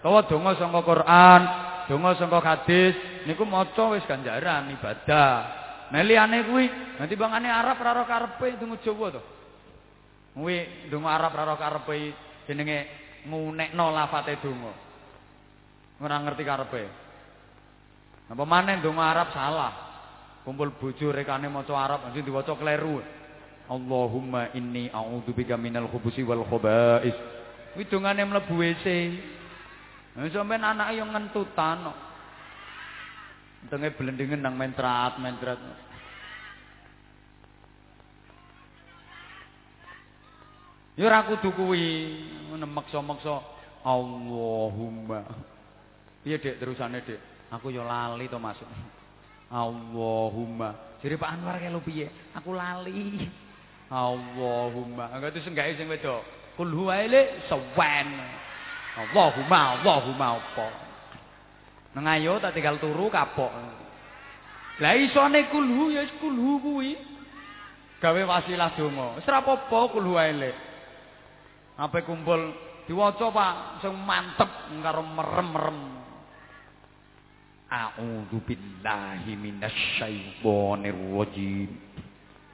Kawa donga saka Quran, donga saka hadis, niku maca wis ganjaran ibadah. Nah liyane kuwi, nanti bangane Arab ora ora karepe donga Jawa to. Kuwi donga Arab ora ora karepe jenenge ngunekno lafate donga. Ora ngerti karepe. Apa maneh donga Arab salah. Kumpul bojo rekane maca Arab mesti diwaca kleru. Allahumma inni a'udzubika minal khubusi wal khaba'is. Kuwi dongane mlebu WC. Sampean anake yo ngentutan. Tenge blendingen nang mentrat, mentrat. Ya ora kudu kuwi, nemeksa-meksa Allahumma. Piye Dik terusane Dik? Aku ya lali to masuk. Allahumma. Jere Pak Anwar kelo piye? Aku lali. Allahumma. Enggak itu senggake sing wedok. Kul huwa ile sawan. Allahumma Allahumma apa. Nang ayo tak tinggal turu kapok. Lah isone kulhu ya kulhu kuwi. Gawe wasilah donga. Wis ora apa-apa kulhu ile. Apa kumpul diwaca Pak sing mantep karo merem-merem. A'udzu billahi minasyaitonir rajim.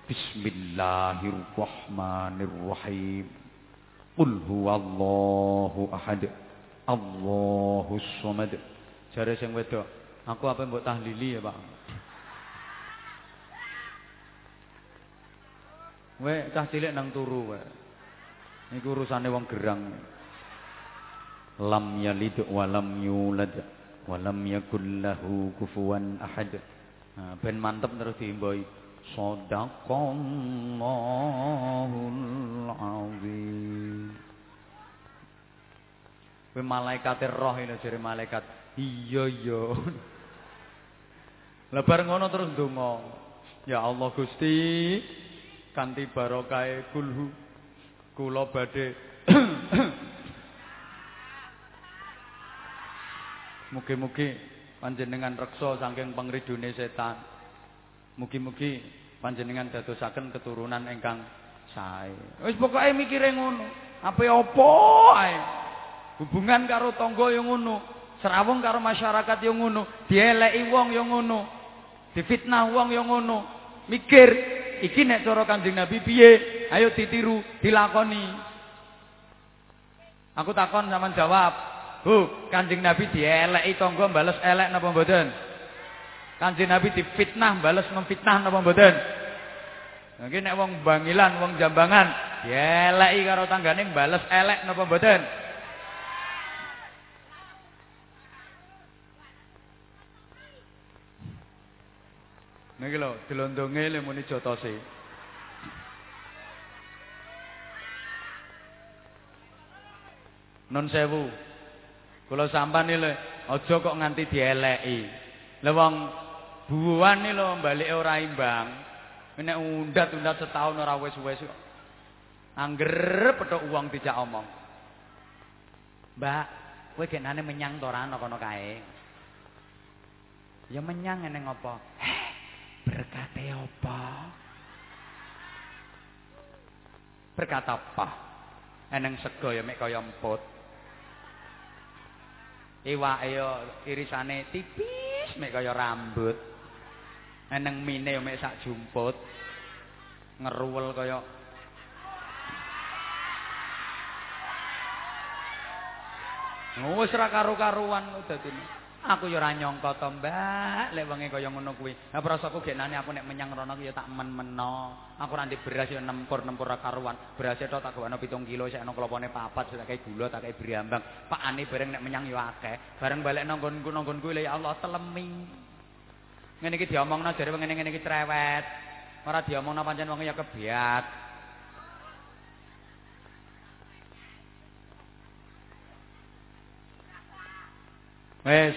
Bismillahirrahmanirrahim. Qul huwallahu ahad. Allahus samad. Jare sing wedok, aku apa mbok tahlili ya, Pak? Weh, cah cilik nang turu wae. Niku urusane wong gerang. Lam yalid wa lam yulad walam yakul lahu kufuwan ahad nah, ben mantep terus diimboi sadaqallahul azim kowe malaikat roh ini jare malaikat. Iya iya. Lebar ngono terus ndonga ya Allah Gusti kanthi barokah kulhu kula badhe Mugi-mugi panjenengan reksa saking pengridune setan. Mugi-mugi panjenengan dadosaken keturunan ingkang sae. Wis pokoke mikire ngono. Apa ae. Hubungan karo tangga yo ngono. Serawung karo masyarakat yo ngono. Dieleki wong yo ngono. Difitnah wong yo ngono. Mikir iki nek cara Kanjeng Nabi piye? Ayo ditiru, dilakoni. Aku takon sampean jawab. Bu, Kanjeng Nabi dieleki tangga bales elek napa mboten? Kanjeng Nabi difitnah bales memfitnah napa mboten? Mungkin nek wong Bangilan, wong Jambangan dieleki karo tanggane bales elek napa mboten? Niki lho, dilondonge le muni jotose. Non sewu. Kula sampean lho, aja kok nganti dieleki. Lah wong buwan lho balike ora imbang. Nek undat-undat setahun ora wis-wis kok. Angger petuk uang dijak omong. Mbak, kowe genane menyang to ora ana kono kae? Ya menyang ngene ngopo? Heh, berkate apa? Berkata apa? Eneng sego ya mek kaya emput. Iwake yo irisane tipis mek kaya rambut. Eneng mine yo mek sak jumput. Ngeruwel kaya Wis ra karo-karuan dadine. Aku ya ora nyangka to, Mbak, lek wenge kaya ngono kuwi. Lah prasaku genane aku nek menyang rono ya tak men-meno. Aku ora beras ya nempur-nempur karuan. Beras tok tak gawano 7 kilo sik ana klopone papat, tak kei gula, tak kei briambang. Pakane bareng nek menyang ya akeh. Bareng balik nang nggonku nang nggonku ya Allah telemi. Ngene iki diomongno jare ngene-ngene iki cerewet. Ora diomongno pancen wong ya kebiat. Wes.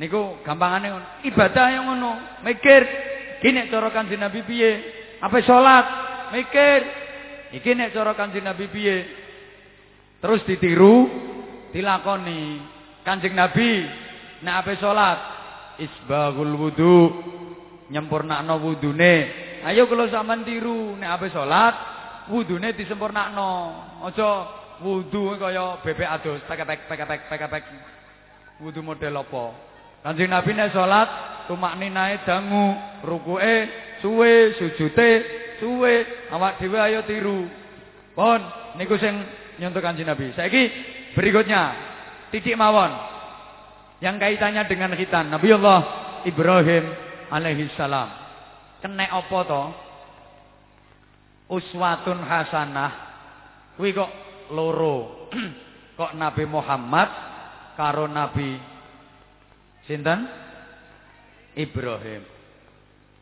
Niku gampangane. Ibadah yang ngono, mikir iki cara Kanjeng Nabi piye? Apa salat? Mikir iki nek cara Kanjeng Nabi piye? Terus ditiru, dilakoni. Kanjeng Nabi nek ape salat? Isbagul wudu. Nyempurnakno wudune. Ayo kula sampean tiru nek ape salat, wudune disempurnakno. Aja wudu kaya bebek adus pekepek pekepek pekepek wudu model apa Kanjeng Nabi nek salat tumakninae dangu rukuke suwe sujute suwe awak dhewe ayo tiru pon niku sing nyontok Kanjeng Nabi saiki berikutnya titik mawon yang kaitannya dengan khitan Nabi Allah Ibrahim alaihi salam kena apa to uswatun hasanah kuwi kok loro. Kok Nabi Muhammad karo Nabi sinten? Ibrahim.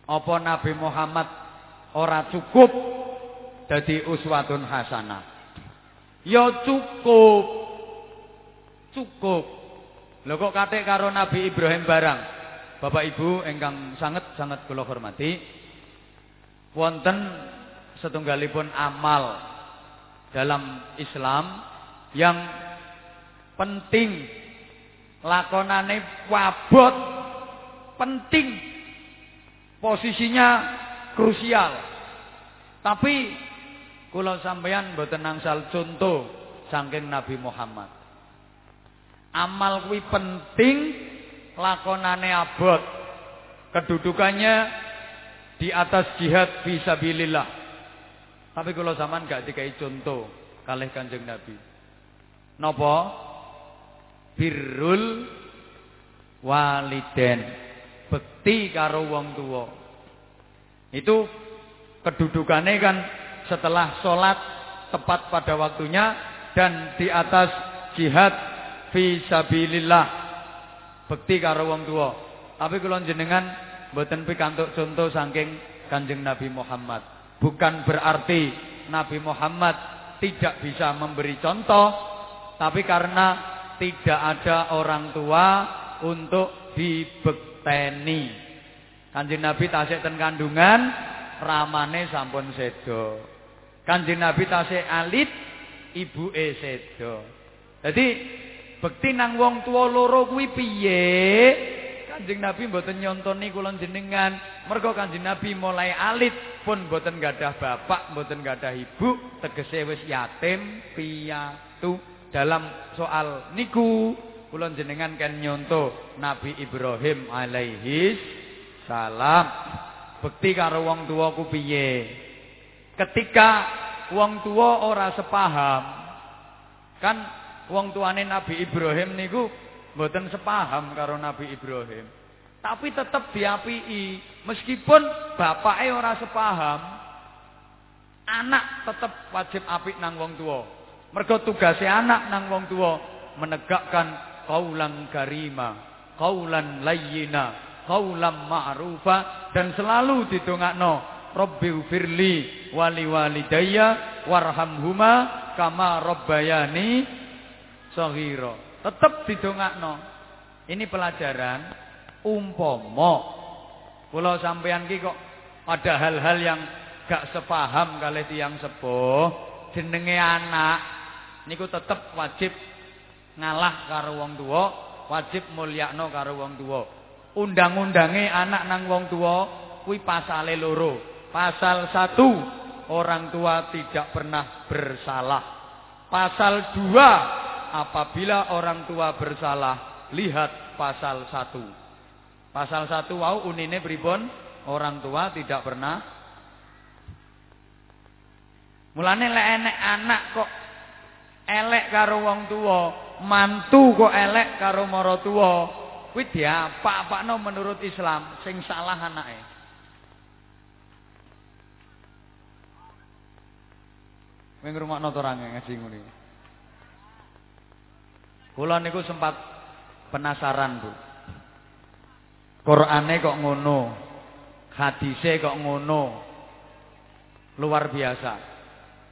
Apa Nabi Muhammad ora cukup dadi uswatun hasanah? Ya cukup. Cukup. Lho kok katik karo Nabi Ibrahim barang? Bapak Ibu ingkang sangat sangat kula hormati, wonten setunggalipun amal dalam Islam yang penting lakonane wabot penting posisinya krusial. Tapi kula sampeyan mboten nangsal contoh saking Nabi Muhammad amal kuwi penting lakonane abot. Kedudukannya di atas jihad fisabilillah tapi kalau zaman gak dikai contoh kalih Kanjeng Nabi. Napa? Birrul waliden. Bekti karo wong tua itu kedudukannya kan setelah sholat tepat pada waktunya dan di atas jihad fi sabilillah bekti karo wong tua tapi kalau jenengan mboten pikantuk contoh saking Kanjeng Nabi Muhammad bukan berarti Nabi Muhammad tidak bisa memberi contoh tapi karena tidak ada orang tua untuk dibekteni. Kanjeng Nabi tasik ten kandungan, ramane sampun sedo. Kanjeng Nabi tasik alit, ibuke sedo. Jadi bekti nang wong tua loro kuwi piye? Kanjeng Nabi mboten nyontoni kula jenengan. Mergo Kanjeng Nabi mulai alit pun mboten gadah bapak, mboten gadah ibu, tegese wis yatim piatu dalam soal niku kula jenengan kan nyonto Nabi Ibrahim alaihi salam bekti karo wong tuwa ku piye ketika wong tuwa ora sepaham kan wong tuane Nabi Ibrahim niku mboten sepaham karo Nabi Ibrahim. Tapi tetap diapii meskipun bapaknya ora sepaham anak tetap wajib apik nang wong tuwa. Mergo tugase anak nang wong tua menegakkan kaulan karima, kaulan layyina, kaulan ma'rufa dan selalu didongakno Rabbi firli wali walidayya warhamhuma kama rabbayani saghira. Tetep didongakno. Ini pelajaran umpama kula sampeyan ki kok ada hal-hal yang gak sepaham kali tiang sepuh jenenge anak niku tetep wajib ngalah karo wong tua, wajib mulyakno karo wong tua. Undang-undange anak nang wong tua kuwi pasale loro. Pasal satu orang tua tidak pernah bersalah. Pasal dua apabila orang tua bersalah, lihat pasal satu. Pasal satu wau unine pripun? Orang tua tidak pernah Mulane lek enek anak kok elek karo wong tua, mantu kok elek karo mara tua. Kuwi diapak-apakno menurut Islam sing salah anake. Kowe ngrungokno to ngaji. Kula niku sempat penasaran, Bu. Qur'ane kok ngono. Hadise kok ngono. Luar biasa.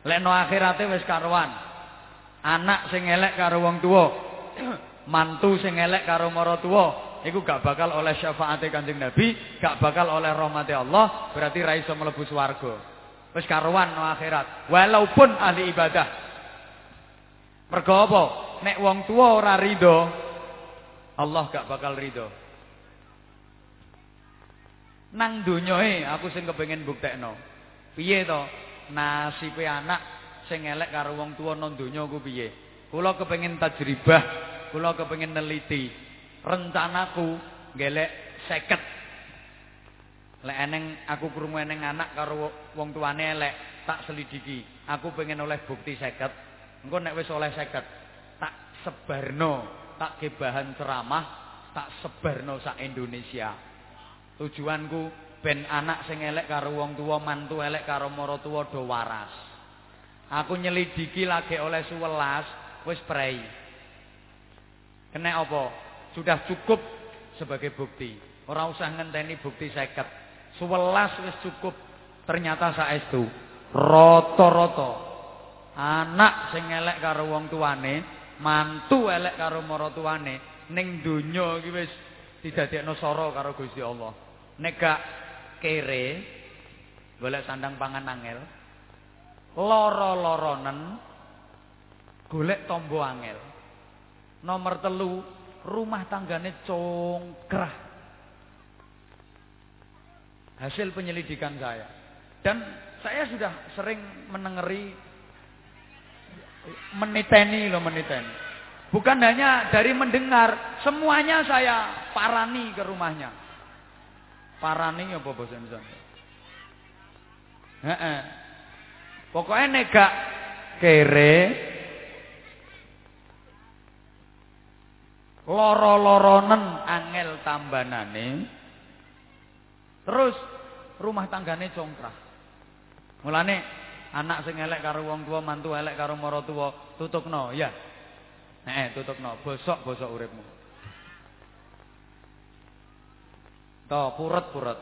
Lek no akhirate wis karuan. anak sing elek karo wong tua mantu sing elek karo mara tua iku gak bakal oleh syafaate Kanjeng Nabi gak bakal oleh rahmati Allah berarti ra iso mlebu swarga wis karuan no akhirat walaupun ahli ibadah mergo apa nek wong tua ora rido Allah gak bakal rido nang donyoe aku sing kepengin buktekno piye to nasibe anak sing elek karo wong tuwa nang donya ku piye. Kula kepengin tajribah, kula kepengin neliti. Rencanaku ngelek 50. Lek eneng aku krungu eneng anak karo wong tuane elek, tak selidiki. Aku pengen oleh bukti 50. Engko nek wis oleh 50, tak sebarno, tak ke bahan ceramah, tak sebarno sak Indonesia. Tujuanku ben anak sing elek karo wong tua, mantu elek karo mara tua do waras. Aku nyelidiki lagi oleh suwelas wis prei. Kena apa? Sudah cukup sebagai bukti. Ora usah ngenteni bukti seket. Suwelas wis cukup. Ternyata saestu rata-rata anak sing elek karo wong tuane, mantu elek karo mara tuane, ning donya iki wis didadekno sara karo Gusti Allah. Nek gak kere golek sandang pangan angel. Loro-loronen golek tombo angel. Nomor telu, rumah tanggane congkrah. Hasil penyelidikan saya. Dan saya sudah sering menengeri meniteni loh meniteni. Bukan hanya dari mendengar, semuanya saya parani ke rumahnya. Parani apa bahasa Indonesia? Pokoknya negak kere loro-loronen angel tambanane. Terus rumah tanggane congkrah. Mulane anak sing elek karo wong tua, mantu elek karo mara tuwa, tutukno, ya. Eh, tutupno, bosok-bosok uripmu. To, puret-puret.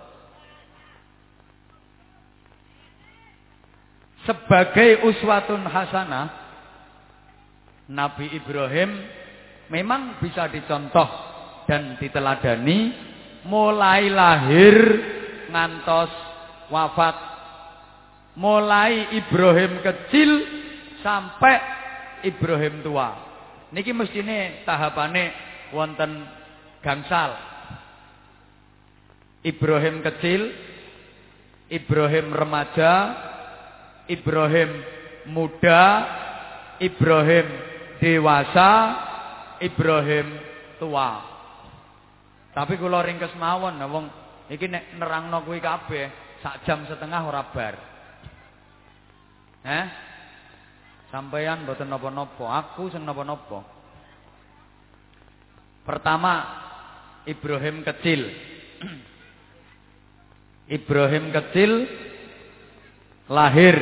Sebagai uswatun hasanah Nabi Ibrahim memang bisa dicontoh dan diteladani mulai lahir ngantos wafat mulai Ibrahim kecil sampai Ibrahim tua Niki mestine tahapane wonten gangsal. Ibrahim kecil, Ibrahim remaja, Ibrahim muda, Ibrahim dewasa, Ibrahim tua. Tapi kula ringkes mawon wong iki nek nerangno kuwi kabeh sak jam setengah ora bar. Eh? Sampeyan mboten napa-napa, aku sing napa-napa. Pertama, Ibrahim kecil. Ibrahim kecil lahir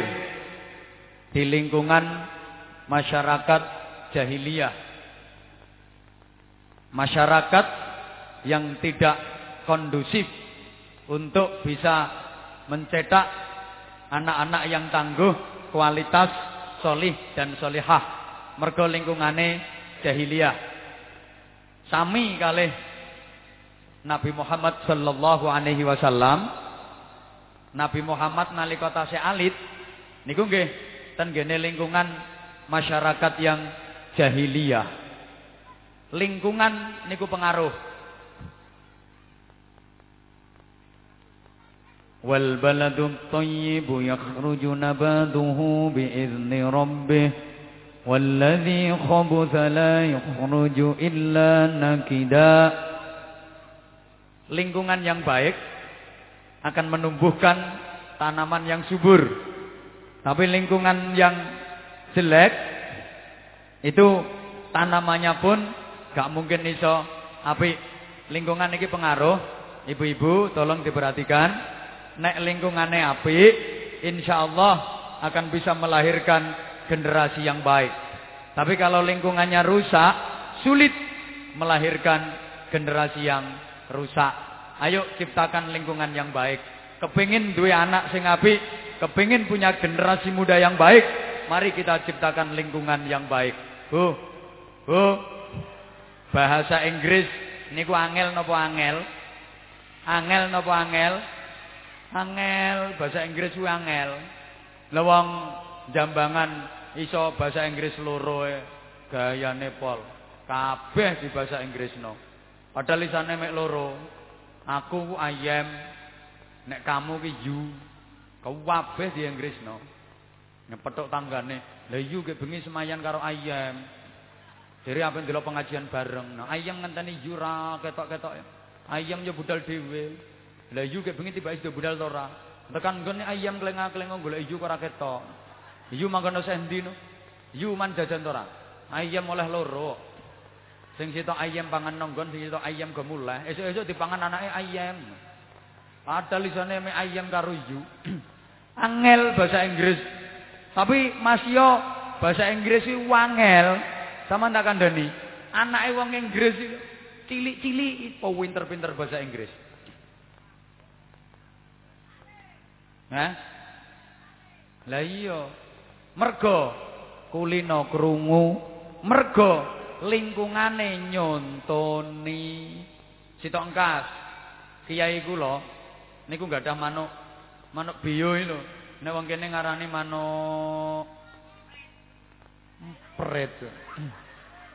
di lingkungan masyarakat jahiliyah. Masyarakat yang tidak kondusif untuk bisa mencetak anak-anak yang tangguh, kualitas solih dan solihah. Mergo lingkungane jahiliyah. Sami kalih Nabi Muhammad sallallahu alaihi wasallam. Nabi Muhammad nalika tasih alit niku nggih ten lingkungan masyarakat yang jahiliyah. Lingkungan niku pengaruh والبلد الطيب يخرج نباته بإذن ربه والذي خبث لا يخرج إلا نكدا lingkungan yang baik akan menumbuhkan tanaman yang subur tapi lingkungan yang jelek itu tanamannya pun gak mungkin iso api lingkungan ini pengaruh ibu-ibu tolong diperhatikan nek lingkungannya apik, insyaallah akan bisa melahirkan generasi yang baik. Tapi kalau lingkungannya rusak, sulit melahirkan generasi yang rusak. Ayo ciptakan lingkungan yang baik. Kepingin dua anak sing apik, kepingin punya generasi muda yang baik, mari kita ciptakan lingkungan yang baik. Bu, bu, bahasa Inggris niku angel nopo angel? Angel nopo angel? Angel, bahasa Inggris ku angel. Lewang jambangan iso bahasa Inggris loro e gayane pol. Kabeh di bahasa Inggris no. Padahal lisane mek loro. Aku ku ayem. Nek kamu ki you. Kabeh di Inggris no. Ngepetuk tanggane. Lah you ke bengi semayan karo ayem. Jadi apa yang pengajian bareng. Nah, ayam ngenteni yura ketok-ketok. Ayam yo budal dhewe. Lah yu kek bengi tiba sudah budal to ora. Tekan nggone ayam klenga-klengo golek yu ora ketok. Yu mangkono sendi no. Yu man jajan to. Ayam oleh loro. Sing sitok ayam pangan nonggon, sing sitok ayam gemuleh. Esuk-esuk dipangan anake ayam. Ada lisane me ayam karo yu. Angel bahasa Inggris. Tapi Mas Yo bahasa Inggris iki wangel. Sama tak kandhani. Anake wong Inggris cilik-cilik, po pinter-pinter bahasa Inggris. Hah? Lah iya. Mergo kulino krungu, mergo lingkungane nyontoni. Sitok engkas. Kiai kula niku gadah manuk Manuk biyo lho. Nek wong kene ngarani manuk empret.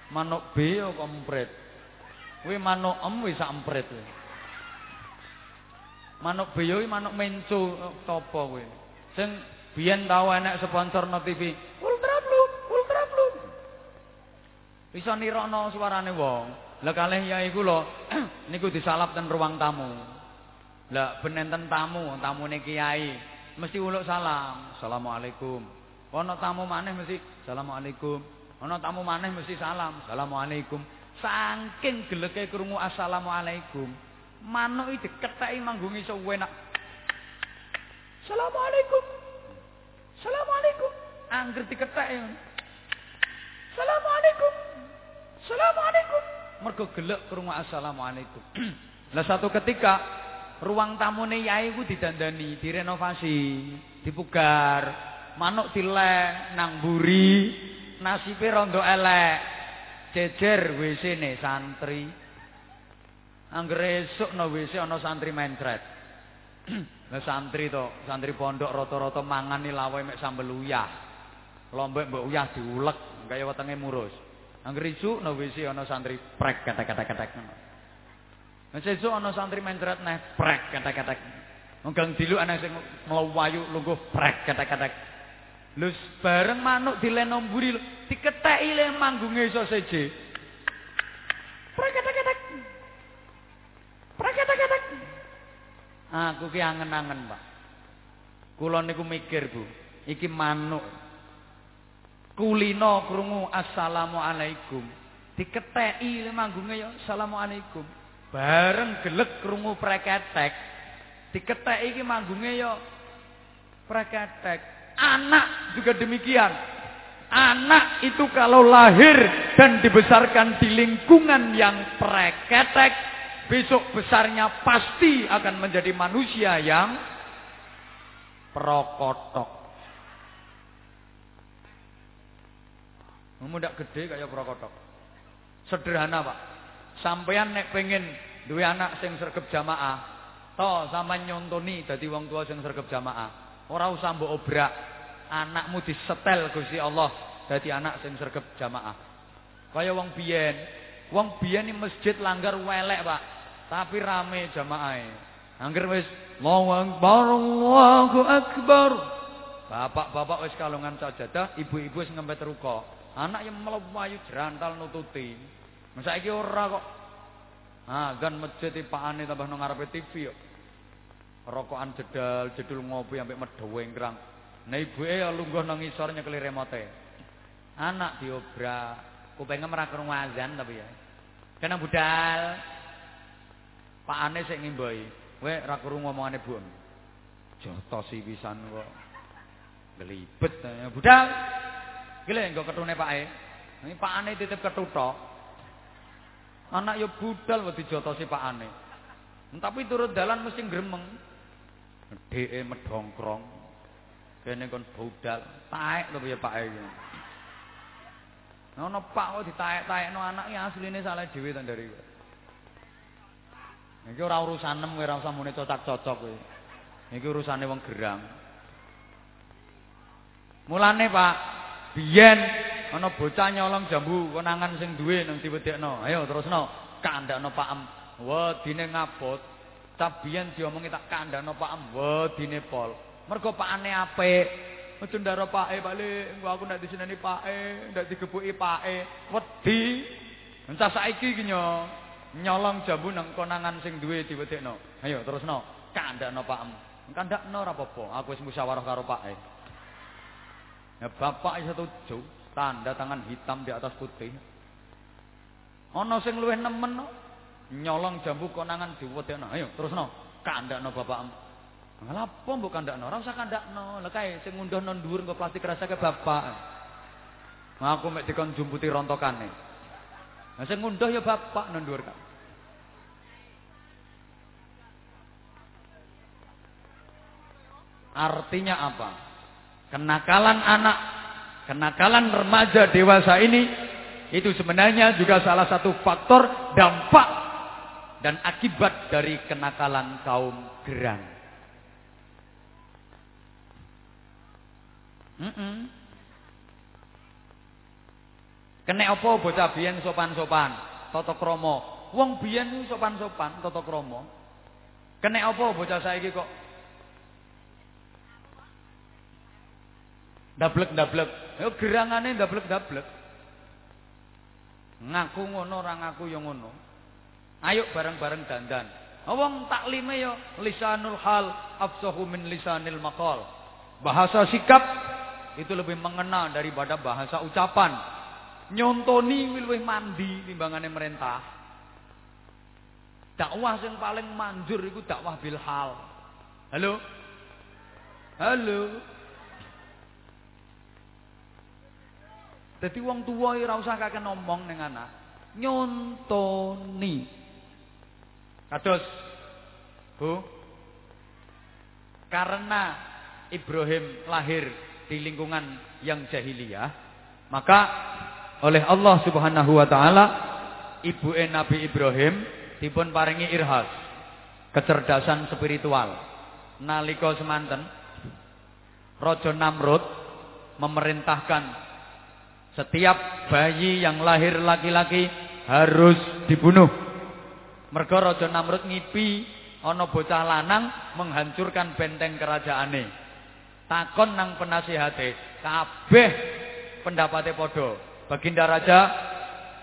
Manuk biyo kok empret. Kuwi manuk em wis empret. Manuk biyo iki manuk mencu topo kuwi. Sing biyen tau enek sponsor no TV. Ultra Blue, Ultra Blue. Bisa nirono suarane wong. Lah kalih yai kula niku disalap ten ruang tamu. Lah benenten tamu, tamune kiai mesti uluk salam. Assalamualaikum. Ana tamu maneh mesti Assalamualaikum. Ana tamu maneh mesti salam. Assalamualaikum. Saking geleke krungu Assalamualaikum. Manuk iki diketheki manggung iso enak. Assalamualaikum. Assalamualaikum. Angger diketheki. Assalamualaikum. Assalamualaikum. mergo gelek krungu assalamualaikum. Lah satu ketika ruang tamune yai ku didandani, direnovasi, dipugar, manuk dilek nang mburi, nasibe rondo elek. Jejer WC-ne santri. Angger esuk no WC ana santri mencret. Lah santri to, santri pondok rata-rata mangani lawe mek sambel uyah. Lombok mbok uyah diulek kaya wetenge murus. Angger isuk no WC ana santri prek ngono. Nek sesuk ana santri mencret neh prek kata-kata. Menggang dilu ana sing mlawayu lungguh prek kata-kata. Lus bareng manuk dileno mburi diketheki le manggunge iso seje. Prek kata-kata. Prek kata-kata. Aku ki angen-angen, Pak. Kula niku mikir, Bu. Iki manuk kulino krungu assalamualaikum diketeki manggunge ya assalamualaikum bareng gelek krungu preketek diketeki iki manggunge ya preketek anak juga demikian anak itu kalau lahir dan dibesarkan di lingkungan yang preketek besok besarnya pasti akan menjadi manusia yang prokotok Kamu ndak gede kaya prokotok. Sederhana, Pak. Sampeyan nek pengen duwe anak sing sregep jamaah, to sampean nyontoni dadi wong tua sing sregep jamaah. Ora usah mbok obrak. Anakmu disetel Gusti Allah dadi anak sing sregep jamaah. Kaya wong biyen. Wong biyen masjid langgar welek, Pak. Tapi rame jamaahe. Angger wis Allahu Akbar, Allahu Akbar. Bapak-bapak wis kalungan sajadah, ibu-ibu wis ngempet ruko. Anak yang melayu jerantal nututi. Masa iki ora kok. Ah, gan masjid ipakane tambah nang ngarepe TV yo. Rokokan jedal, jedul ngopi sampai medhewengkrang. Nah ibuke ya lungguh nang ngisor nyekeli remote. Anak diobrak, kupenge ora krungu azan tapi ya. Kena budal. Pakane sik ngimboi. Kowe ora krungu omongane Bu. Jotosi pisan kok. Gelibet ya budal. Gile engko ketune pake. Ini pakane titip ketut tok. Anak ya budal wedi jotosi pakane. Tapi turut dalan mesti gremeng. Dheke medongkrong. Kene kon budal, taek to piye pake iki. Ono pak kok ditaek-taekno anak ya asline salah dhewe to ndari. Iki ora urusan kowe ora usah muni cocok-cocok kowe. Iki urusane wong gerang. Mulane Pak, biyen ana bocah nyolong jambu konangan sing duwe nang diwedekno. Ayo terusno. Kandakno pakem wedine ngabot. Tak biyen diomongi tak kandakno pakem wedine pol. Mergo pakane apik. Aja ndaro pake bali engko aku ndak diseneni pake ndak digebuki pake wedi. Entah saiki iki nyolong jambu nang konangan sing duwe diwedekno ayo terusno kandakno pakem kandakno ora apa-apa aku wis musyawarah karo pake Ya bapak setuju, tanda tangan hitam di atas putih. Ana sing luwih nemen no. nyolong jambu konangan diwedekno. Ayo terusno, kandakno bapakmu. Ngelapo mbok kandakno? Ora usah kandakno. Lah kae sing ngunduhno dhuwur nggo plastik rasake bapak. Nah, aku mek dikon jumputi rontokane. Nah sing ngunduh ya bapak nang dhuwur kan. Artinya apa? Kenakalan anak, kenakalan remaja dewasa ini itu sebenarnya juga salah satu faktor dampak dan akibat dari kenakalan kaum gerang. Mm -mm. Kene apa bocah biyen sopan-sopan, tata krama. Wong biyen sopan-sopan, tata krama. Kene apa bocah saiki kok Dablek-dablek. Ya gerangane dablek-dablek. Ngaku ngono ora ngaku ya ngono. Ayo bareng-bareng dandan. Wong taklime ya lisanul hal afsahu min lisanil maqal. Bahasa sikap itu lebih mengena daripada bahasa ucapan. Nyontoni luwih mandi timbangane merintah. Dakwah yang paling manjur itu dakwah bil hal. Halo? Halo? Jadi wong tua ora usah kakek ngomong ning anak. Nyontoni. Kados Bu karena Ibrahim lahir di lingkungan yang jahiliyah, maka oleh Allah Subhanahu wa taala ibu Nabi Ibrahim dipun paringi irhas, kecerdasan spiritual. Nalika semanten Raja Namrud memerintahkan setiap bayi yang lahir laki-laki harus dibunuh. Mergo Raja Namrud ngipi ana bocah lanang menghancurkan benteng kerajaane. Takon nang penasihate, kabeh pendapatnya podo. Baginda Raja,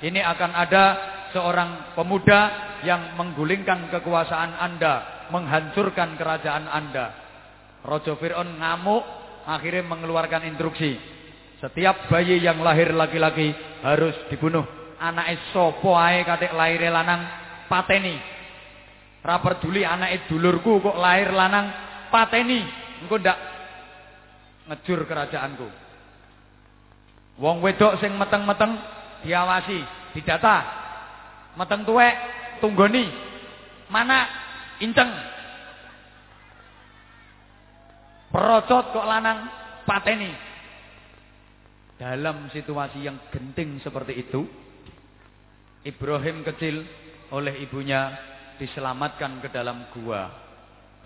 ini akan ada seorang pemuda yang menggulingkan kekuasaan Anda, menghancurkan kerajaan Anda. Raja Fir'aun ngamuk, akhirnya mengeluarkan instruksi. Setiap bayi yang lahir laki-laki harus dibunuh. Anak sapa ae katik lahir lanang pateni. Ra peduli anake dulurku kok lahir lanang pateni. Engko ndak ngejur kerajaanku. Wong wedok sing meteng-meteng diawasi, didata. Meteng tuwek tunggoni. Mana inceng. Perocot kok lanang pateni. Dalam situasi yang genting seperti itu, Ibrahim kecil oleh ibunya diselamatkan ke dalam gua.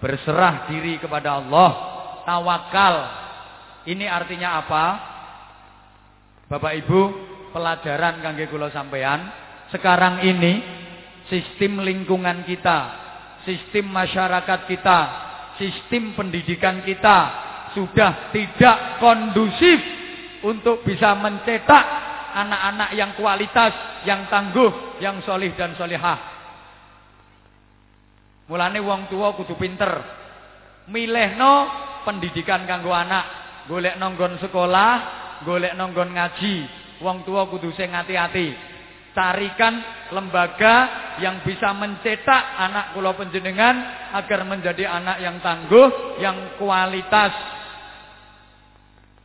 Berserah diri kepada Allah, tawakal. Ini artinya apa? Bapak Ibu, pelajaran kangge kula sampean, sekarang ini sistem lingkungan kita, sistem masyarakat kita, sistem pendidikan kita sudah tidak kondusif untuk bisa mencetak anak-anak yang kualitas, yang tangguh, yang solih dan solihah. Mulane wong tua kudu pinter. Milihno pendidikan kanggo anak, golek nonggon sekolah, golek nonggon ngaji. Wong tua kudu sing hati-hati. Carikan lembaga yang bisa mencetak anak kula penjenengan agar menjadi anak yang tangguh, yang kualitas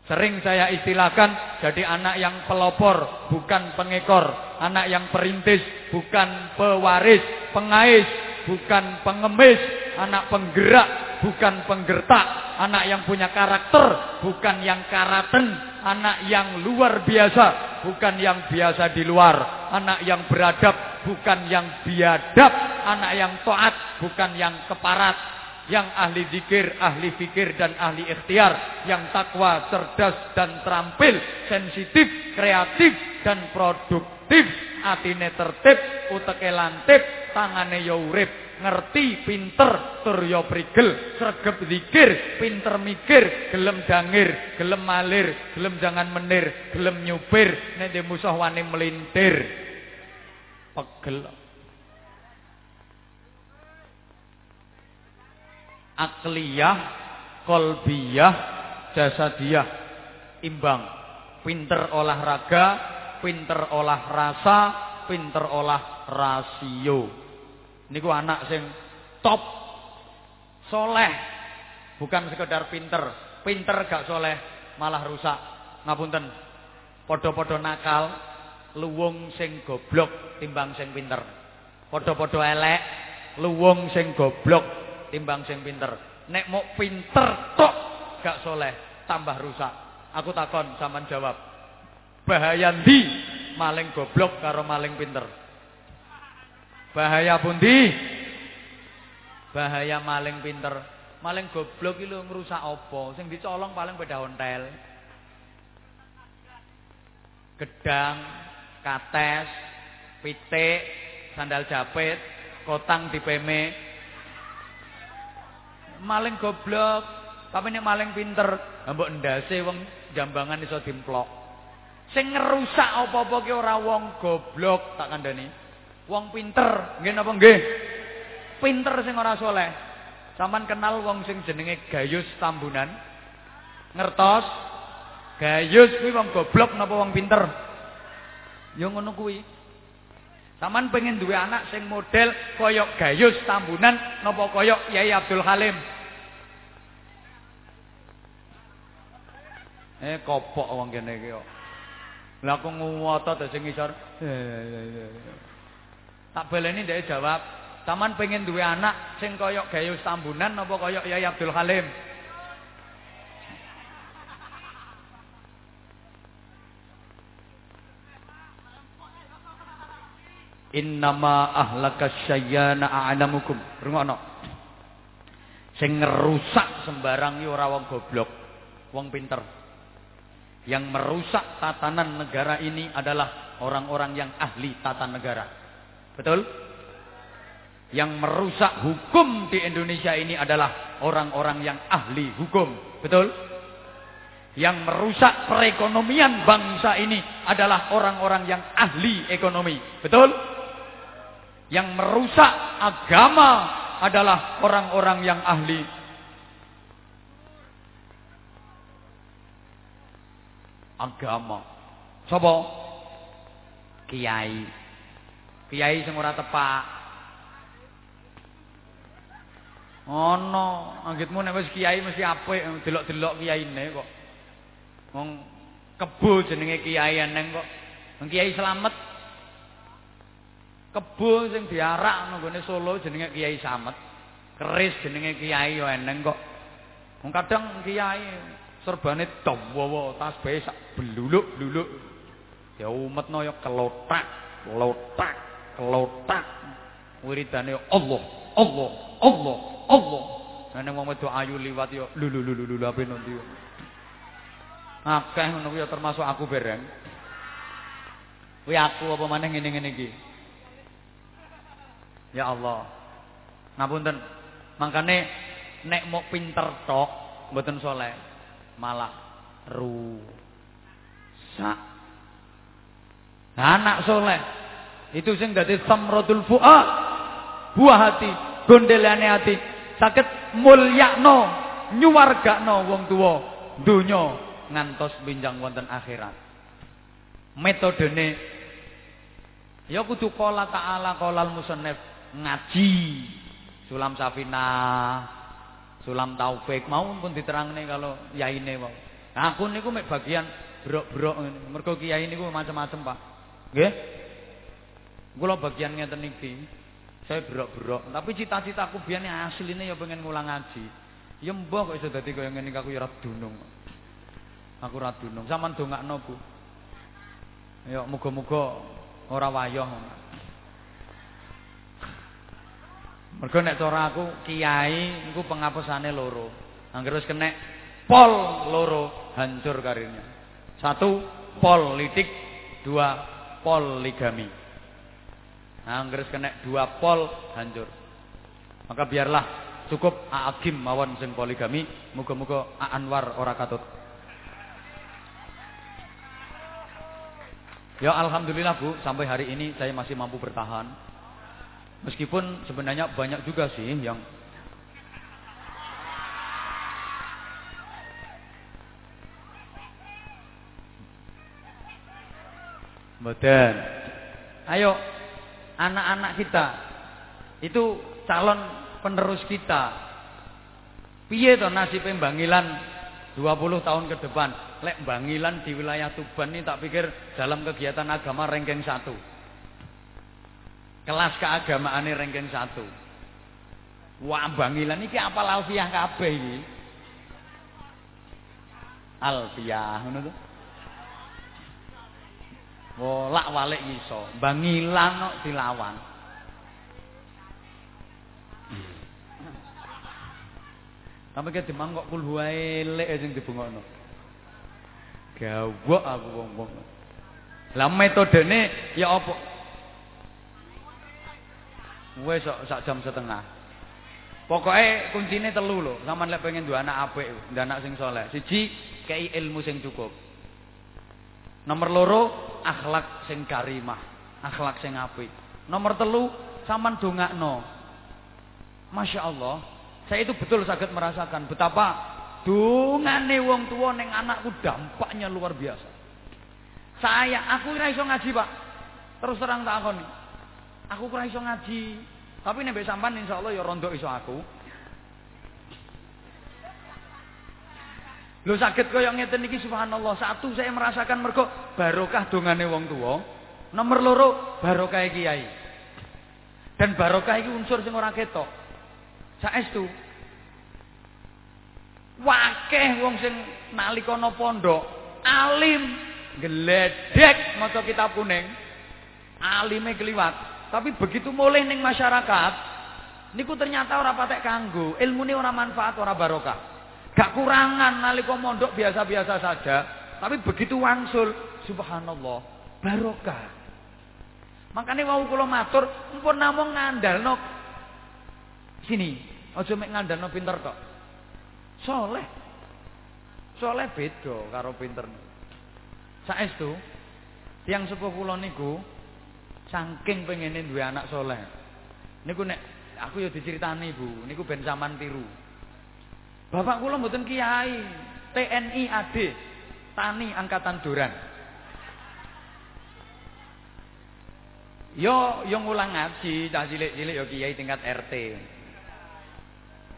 Sering saya istilahkan jadi anak yang pelopor, bukan pengekor. Anak yang perintis, bukan pewaris. Pengais, bukan pengemis. Anak penggerak, bukan penggertak. Anak yang punya karakter, bukan yang karaten. Anak yang luar biasa, bukan yang biasa di luar. Anak yang beradab, bukan yang biadab. Anak yang toat, bukan yang keparat yang ahli zikir, ahli fikir dan ahli ikhtiar, yang takwa, cerdas dan terampil, sensitif, kreatif dan produktif, atine tertib, uteke lantip, tangane ya urip, ngerti, pinter, tur ya prigel, sregep zikir, pinter mikir, gelem dangir, gelem malir, gelem jangan menir, gelem nyupir, nek musuh wani melintir. Pegel. Akliyah, kolbiyah, jasadiyah, imbang. Pinter olahraga, pinter olah rasa, pinter olah rasio. Niku anak sing top, soleh, bukan sekedar pinter. Pinter gak soleh, malah rusak. Ngapunten, podo-podo nakal, luwung sing goblok timbang sing pinter. Podo-podo elek, luwung sing goblok timbang sing pinter. Nek mau pinter tok gak soleh, tambah rusak. Aku takon zaman jawab. Bahaya ndi maling goblok karo maling pinter? Bahaya pundi? Bahaya maling pinter. Maling goblok iki lho ngrusak apa? Sing dicolong paling beda ontel. gedang, kates, pitik, sandal japit, kotang dipeme. Maling goblok, tapi nek maling pinter, mbok ndase wong jambangan iso dimplok. Sing ngerusak apa-apa ki ora wong goblok tak kandhani. Wong pinter, nggih napa nggih? Pinter sing ora soleh. Saman kenal wong sing jenenge Gayus Tambunan? Ngertos? Gayus kuwi wong goblok napa wong pinter? Ya ngono kuwi. Saman pengen duwe anak sing model koyok Gayus Tambunan napa koyok Yai Abdul Halim? Eh kopok wong kene iki kok. Lah aku ngotot sing ngisor. Tak baleni ndek jawab, "Taman pengen duwe anak sing koyok Gayus Tambunan napa koyok Yai Abdul Halim?" Innama ahlaka syayyana a'lamukum. Rungono. Sing ngerusak sembarang iki ora wong goblok, wong pinter. Yang merusak tatanan negara ini adalah orang-orang yang ahli tata negara. Betul? Yang merusak hukum di Indonesia ini adalah orang-orang yang ahli hukum. Betul? Yang merusak perekonomian bangsa ini adalah orang-orang yang ahli ekonomi. Betul? Yang merusak agama adalah orang-orang yang ahli agama. Sapa? Kiai. Kiai sing ora tepak. Ono, anggitmu nek wis kiai mesti apik delok-delok kiyaine kok. Wong kebo jenenge kiai eneng kok. Wong kiai slamet. Kebo sing diarak nang gone Solo jenenge Kiai Slamet. Keris jenenge kiai yo eneng kok. Wong kadang kiai serbane dawa tasbih sak bluluk-bluluk. Ya umetno ya kelotak, kelotak, kelotak. Wiridane Allah, Allah, Allah, Allah. Nek wong wedok ayu liwat ya lulu ape nanti. Akeh ngono ya termasuk aku bereng. Kuwi aku apa maneh ngene-ngene iki. Ya Allah. Ngapunten. Mangkane nek mau pinter tok mboten soleh. Malah rusak. Nah, anak soleh. Itu sing dadi samradul fuad, buah hati, gondelane hati, saged mulyakno, nyuwargakno wong tuwa donya ngantos binjang wonten akhirat. Metodene ya kudu qala ta'ala qalal musannif ngaji. Sulam safinah Sulam Taufik mau pun diterangne kalau yaine. Nah, aku niku mek bagian brok-brok ngene. Mergo kiai niku macam-macam, Pak. Nggih? Kula bagian ngeten niki. Saya brok-brok, tapi cita-citaku biyen asline ya pengen ngulang ngaji. Ya mbah kok iso dadi kaya ngene aku ya ora dunung. Aku ora dunung. Saman dongakno, Bu. Ya muga-muga ora wayoh. Mergo nek cara aku kiai niku penghapusane loro. Angger wis kenek pol loro hancur karirnya. Satu politik, dua poligami. Angger wis kenek dua pol hancur. Maka biarlah cukup Agim mawon sing poligami, muga-muga Anwar ora katut. Ya alhamdulillah Bu, sampai hari ini saya masih mampu bertahan. Meskipun sebenarnya banyak juga sih yang Mboten. Ayo anak-anak kita itu calon penerus kita. Piye to nasib Bangilan 20 tahun ke depan? Lek Bangilan di wilayah Tuban ini tak pikir dalam kegiatan agama ranking 1 kelas keagamaan ini ranking satu wah bangilan ini apa alfiah kabeh ini alfiah ngono tuh Wolak walik iso, bangilan kok dilawan. Tapi ke demang kok kulhuwae elek sing dibengokno. Gawok aku wong-wong. Lah metodene ya apa? Wes sak jam setengah. Pokoknya kuncinya telu loh. Sama lek pengen dua anak apik, anak sing soleh. Siji kei ilmu sing cukup. Nomor loro akhlak sing karimah, akhlak sing apik. Nomor telu sampean dongakno. Masya Allah, saya itu betul sakit merasakan betapa dungane wong tua neng anakku dampaknya luar biasa. Saya, aku kira iso ngaji pak. Terus terang tak nih. Aku kira iso ngaji. Tapi nek sampean insyaallah ya rondo iso aku. Lho sakit kaya ngeten iki subhanallah. Satu saya merasakan mergo barokah dongane wong tua. Nomor loro barokah kiai. Dan barokah iki unsur sing ora ketok. Saestu. Wakeh wong sing nalika pondok alim geledek maca kitab kuning. Alime keliwat. Tapi begitu mulai ning masyarakat, niku ternyata ora patek kanggo, ilmune ora manfaat, ora barokah. Gak kurangan nalika mondok biasa-biasa saja, tapi begitu wangsul, subhanallah, barokah. Makanya wau kula matur, mpun namung ngandalno sini, aja mek ngandalno pinter tok. Soleh. Soleh beda karo pinter. Saestu, tiang sepuh kula niku Saking pengen dua anak soleh. Niku nek aku ya diceritani Bu, niku ben zaman tiru. Bapak kula mboten kiai, TNI AD, Tani Angkatan Duran. Yo yo ngulang ngaji, cah cilik-cilik yo kiai tingkat RT.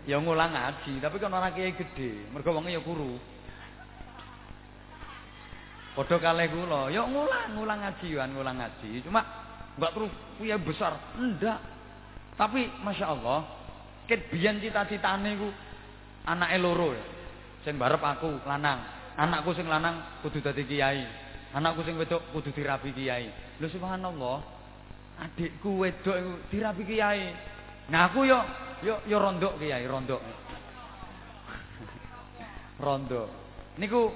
Yo ngulang ngaji, tapi kan orang kiai gede, mergo wonge yo guru. Padha kalih kula, yo ngulang, ngulang ngaji yo ngulang ngaji. Cuma Enggak terus punya besar, enggak. Tapi Masya Allah, ket biyen cita-citane ku anake loro ya. Sing barep aku lanang. Anakku sing lanang kudu dadi kiai. Anakku sing wedok kudu dirabi kiai. Lho subhanallah, adikku wedok iku dirabi kiai. Nah aku yo yo yo rondok kiai, rondok. rondok. Niku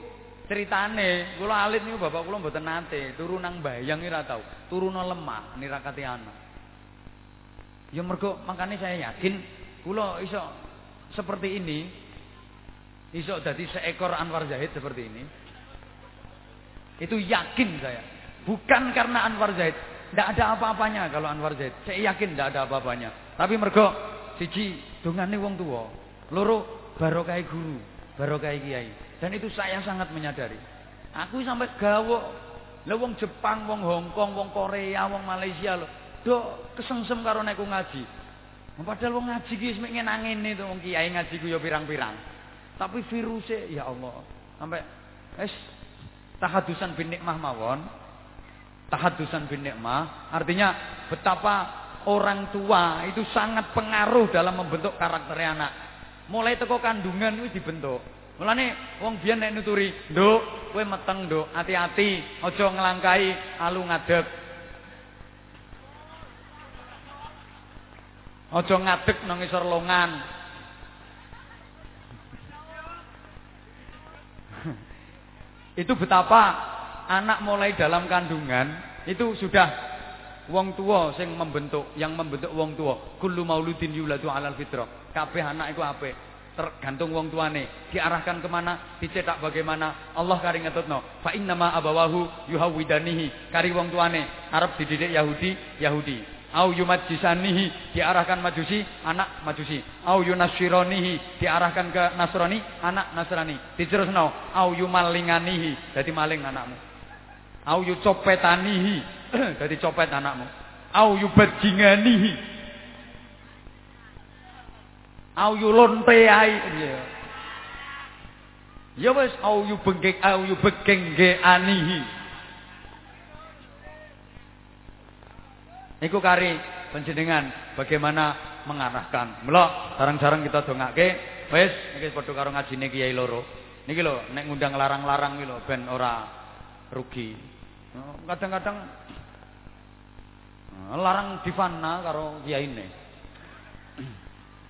Ceritane, kula alit niku bapak kula mboten nate, turu nang bayang ora tau. Turu nang lemah nirakati anak. Ya mergo makanya saya yakin kula iso seperti ini iso dadi seekor Anwar Zahid seperti ini. Itu yakin saya. Bukan karena Anwar Zahid. Tidak ada apa-apanya kalau Anwar Zahid. Saya yakin tidak ada apa-apanya. Tapi mergo siji dongane wong tua, loro barokah guru, barokah kiai. Dan itu saya sangat menyadari. Aku sampai gawo. Lah wong Jepang, wong Hong Kong, wong Korea, wong Malaysia lho. Do kesengsem karo nek ngaji. Padahal wong ngaji ki wis ngenangene to wong kiai ngaji ku ya pirang-pirang. Tapi virusnya ya Allah. Sampai es tahadusan bin nikmah mawon. Tahadusan bin nikmah artinya betapa orang tua itu sangat pengaruh dalam membentuk karakter anak. Mulai teko kandungan itu dibentuk. Mulane wong biyen nek nuturi, "Nduk, kowe meteng, Nduk. Hati-hati, aja nglangkai alu ngadeg." Aja ngadeg nang isor itu betapa anak mulai dalam kandungan itu sudah wong tua sing membentuk, yang membentuk wong tua. Kullu mauludin yuladu alal fitrah. Kabeh anak iku apik tergantung wong tuane. Diarahkan ke mana dicetak bagaimana Allah kari ngetutno. Fa innama abawahu yuhawidanihi. Kari wong tuane Arab dididik Yahudi Yahudi. Au yumajjisanihi diarahkan majusi anak majusi. Au yunasyronihi diarahkan ke Nasrani anak Nasrani. Diterusno au yumalinganihi jadi maling anakmu. Au yucopetanihi jadi copet anakmu. Au yubajinganihi au yu lonte ai ya wis au yu bengkek au yu bekengge anihi niku kari panjenengan bagaimana mengarahkan. Melok sarang-sarang kita dongake wis iki padha karo ngajine kiai loro. Niki lho nek ngundang larang-larang iki lho ben ora rugi. Kadang-kadang larang divana karo kiai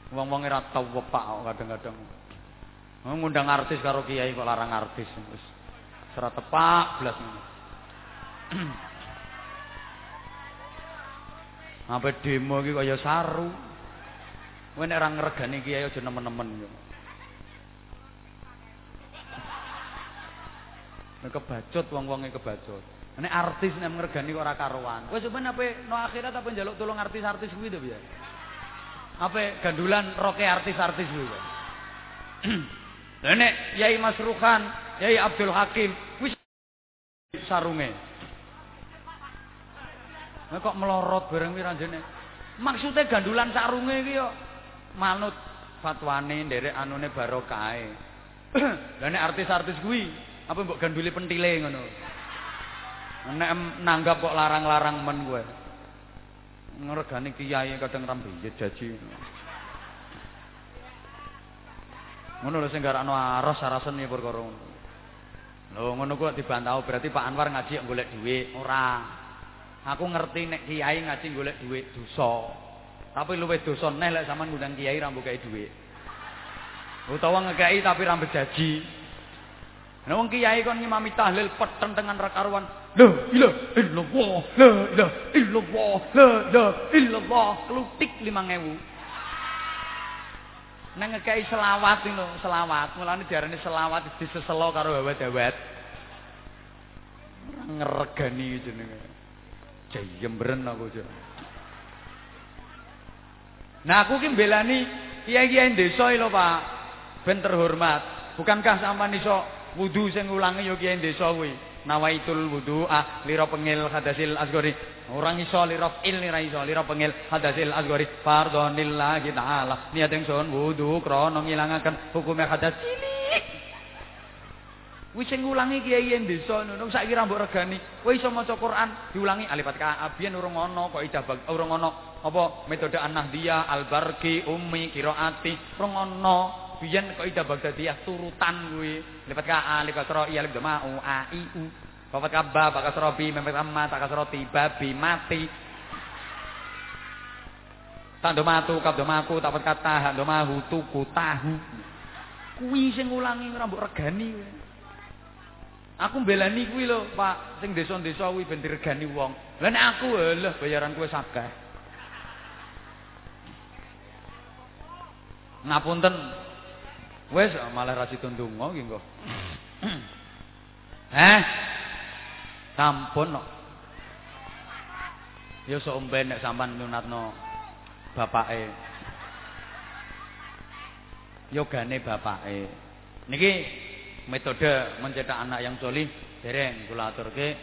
Wong-wong ora tau wepak kadang-kadang. Ngundang artis karo kiai kok larang artis wis. Ora tepak blas. Apa demo iki kaya saru. Kowe nek ora ngregani kiai aja nemen-nemen yo. Nek kebacut wong-wonge kebacut. Nek artis nek ngregani kok ora karuan. Kowe sampeyan apa no akhirat apa njaluk tolong artis-artis kuwi to piye? Apa gandulan roke artis-artis kuwi. Lah nek Yai Masruhan, Yai Abdul Hakim wis sarunge. Nek kok melorot bareng wi ranjene. Maksude gandulan sarunge iki yo manut fatwane nderek anune barokahe. Lah nek artis-artis kuwi apa mbok ganduli pentile ngono. Nek nanggap kok larang-larang men kowe. Ngregani kiai kadang rambut jaji. Ngono lho sing garakno aros arasen ya perkara ngono. Lho ngono kok dibantau berarti Pak Anwar ngaji golek dhuwit, ora. Aku ngerti nek kiai ngaji golek dhuwit dosa. Tapi luwih dosa neh lek sampean ngundang kiai ra mbok dhuwit. Utawa ngekei tapi ra jaji. Nah wong kiai kon ngimami tahlil petentengan ra karuan. La ilaha illallah, la ilaha illallah, la ilaha illallah. Klutik 5000. Nang ngekei selawat lho, selawat. Mulane diarani selawat diseselo karo dawet-dawet. Ora ngregani jenenge. Jayembren aku aja. Nah aku ki mbelani kiai-kiai desa lho, Pak. Ben terhormat. Bukankah sampean iso wudu sing ngulangi ya kiai desa kuwi? Nawaitul wudu'a lira pengil hadasil asgori orang iso lira il lira iso lira pengil hadasil asgori fardhonillahi ta'ala. Niat ingsun wudu krana ngilangaken hukume hadas. Cilik. Wis ngulangi kiai desa ngono saiki ra mbok regani. Kowe iso maca Quran diulangi. Alifat ka abiyen urung ana kok ijabah urung ana apa metode an-nahdiyah al-barqi ummi qiraati. Urung ana biyen kok ida bagdadiyah turutan kuwi lipat ka alif kasra iya alif doma u a i u Bapak kaba, bapak kasrobi, mempet amma, tak kasroti, babi, mati. Tak domatu, kab domaku, tak kata, hak domahu, tuku, tahu. Kuwi sing ngulangi ora mbok regani. Aku mbelani kuwi lho, Pak, sing desa-desa kuwi ben diregani wong. Lah nek aku lho bayaran kowe sakeh. Ngapunten, Wes malah ra ditundungo iki engko. Heh. Sampun kok. Ya sok omben nek sampean nyunatno bapake. Yogane bapake. Niki metode mencetak anak yang solih dereng kula aturke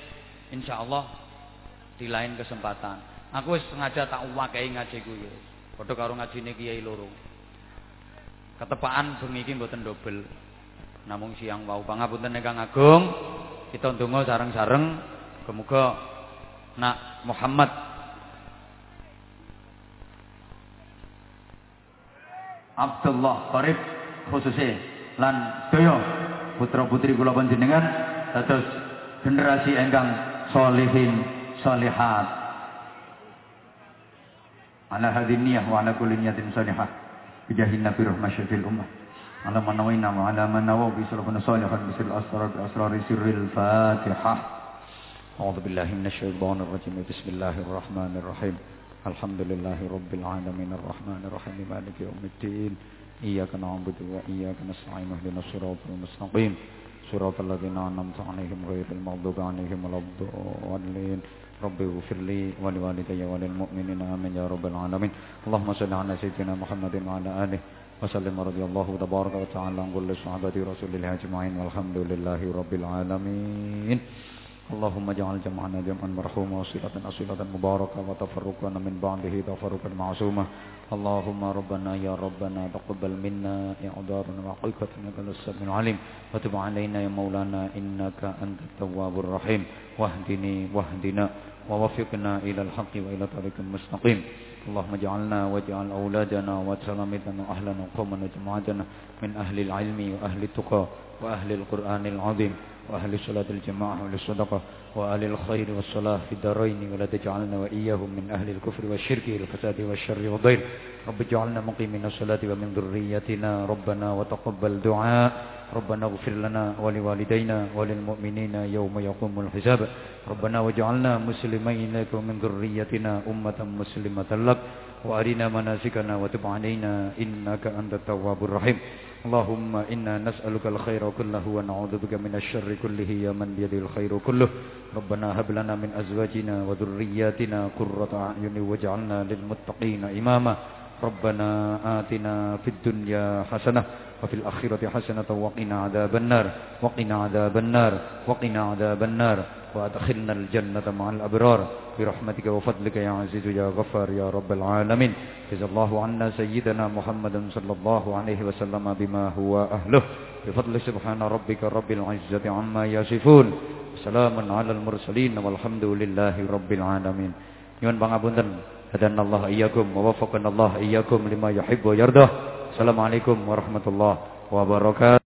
insyaallah di lain kesempatan. Aku wis sengaja tak wakai ngaji kuwi. Padha karo ngajine kiai loro. Ketepaan bengi iki mboten dobel. Namung siang wau pangapunten ingkang agung. Kita ndonga sareng-sareng kemuga nak Muhammad Abdullah Qarib khususnya lan doyo putra putri kula panjenengan dados generasi engkang solihin solihat ala hadiniyah wa ala kulli niyatin salihah بجاه النبي رحمة شفي الأمة. على من نوينا وعلى من نووا بسلفنا صالحا مثل الأسرار بأسرار سر الفاتحة. أعوذ بالله من الشيطان الرجيم. بسم الله الرحمن الرحيم. الحمد لله رب العالمين. الرحمن الرحيم. مالك يوم الدين. إياك نعبد وإياك نستعين. اهدنا الصراط المستقيم. صراط الذين أنعمت عليهم غير المغضوب عليهم ولا الضالين. رب اغفر لي ولوالدي وللمؤمنين. آمين يا رب العالمين. اللهم صل على سيدنا محمد وعلى آله وسلم. رضي الله تبارك وتعالى عن كل صحابة رسول الله أجمعين والحمد لله رب العالمين. اللهم اجعل جمعنا جمعا مرحوما وصلة أصلة مباركة وتفرقنا من بعده تفرقا معصوما. اللهم ربنا يا ربنا تقبل منا إعذارنا وحقيقتنا كل السبب العليم. وتب علينا يا مولانا إنك أنت التواب الرحيم. واهدني واهدنا ووفقنا إلى الحق وإلى طريق المستقيم اللهم اجعلنا واجعل أولادنا وتلامذنا أهلنا وقومنا وجماعتنا من أهل العلم وأهل التقى وأهل القرآن العظيم. وأهل الصلاة الجماعة والصدقة وأهل الخير والصلاة في الدارين ولا تجعلنا وإياهم من أهل الكفر والشرك والفساد والشر والضير. رب اجعلنا مقيمين الصلاة ومن ذريتنا ربنا وتقبل دعاء. ربنا اغفر لنا ولوالدينا وللمؤمنين يوم يقوم الحساب. ربنا واجعلنا مسلمين لك ومن ذريتنا أمة مسلمة لك. وأرنا مناسكنا وتب علينا إنك أنت التواب الرحيم. اللهم إنا نسألك الخير كله ونعوذ بك من الشر كله يا من بيده الخير كله. ربنا هب لنا من أزواجنا وذرياتنا قرة أعين واجعلنا للمتقين إماما. ربنا آتنا في الدنيا حسنة وفي الآخرة حسنة وقنا عذاب النار. وقنا عذاب النار. وقنا عذاب النار. وأدخلنا الجنة مع الأبرار. برحمتك وفضلك يا عزيز يا غفار يا رب العالمين جزا الله عنا سيدنا محمد صلى الله عليه وسلم بما هو أهله بفضل سبحان ربك رب العزة عما يصفون سلام على المرسلين والحمد لله رب العالمين Nyuwun pangapunten hadan Allah iyyakum wa waffaqana Allah iyyakum lima yuhibbu wa yardah. Assalamualaikum warahmatullahi wabarakatuh.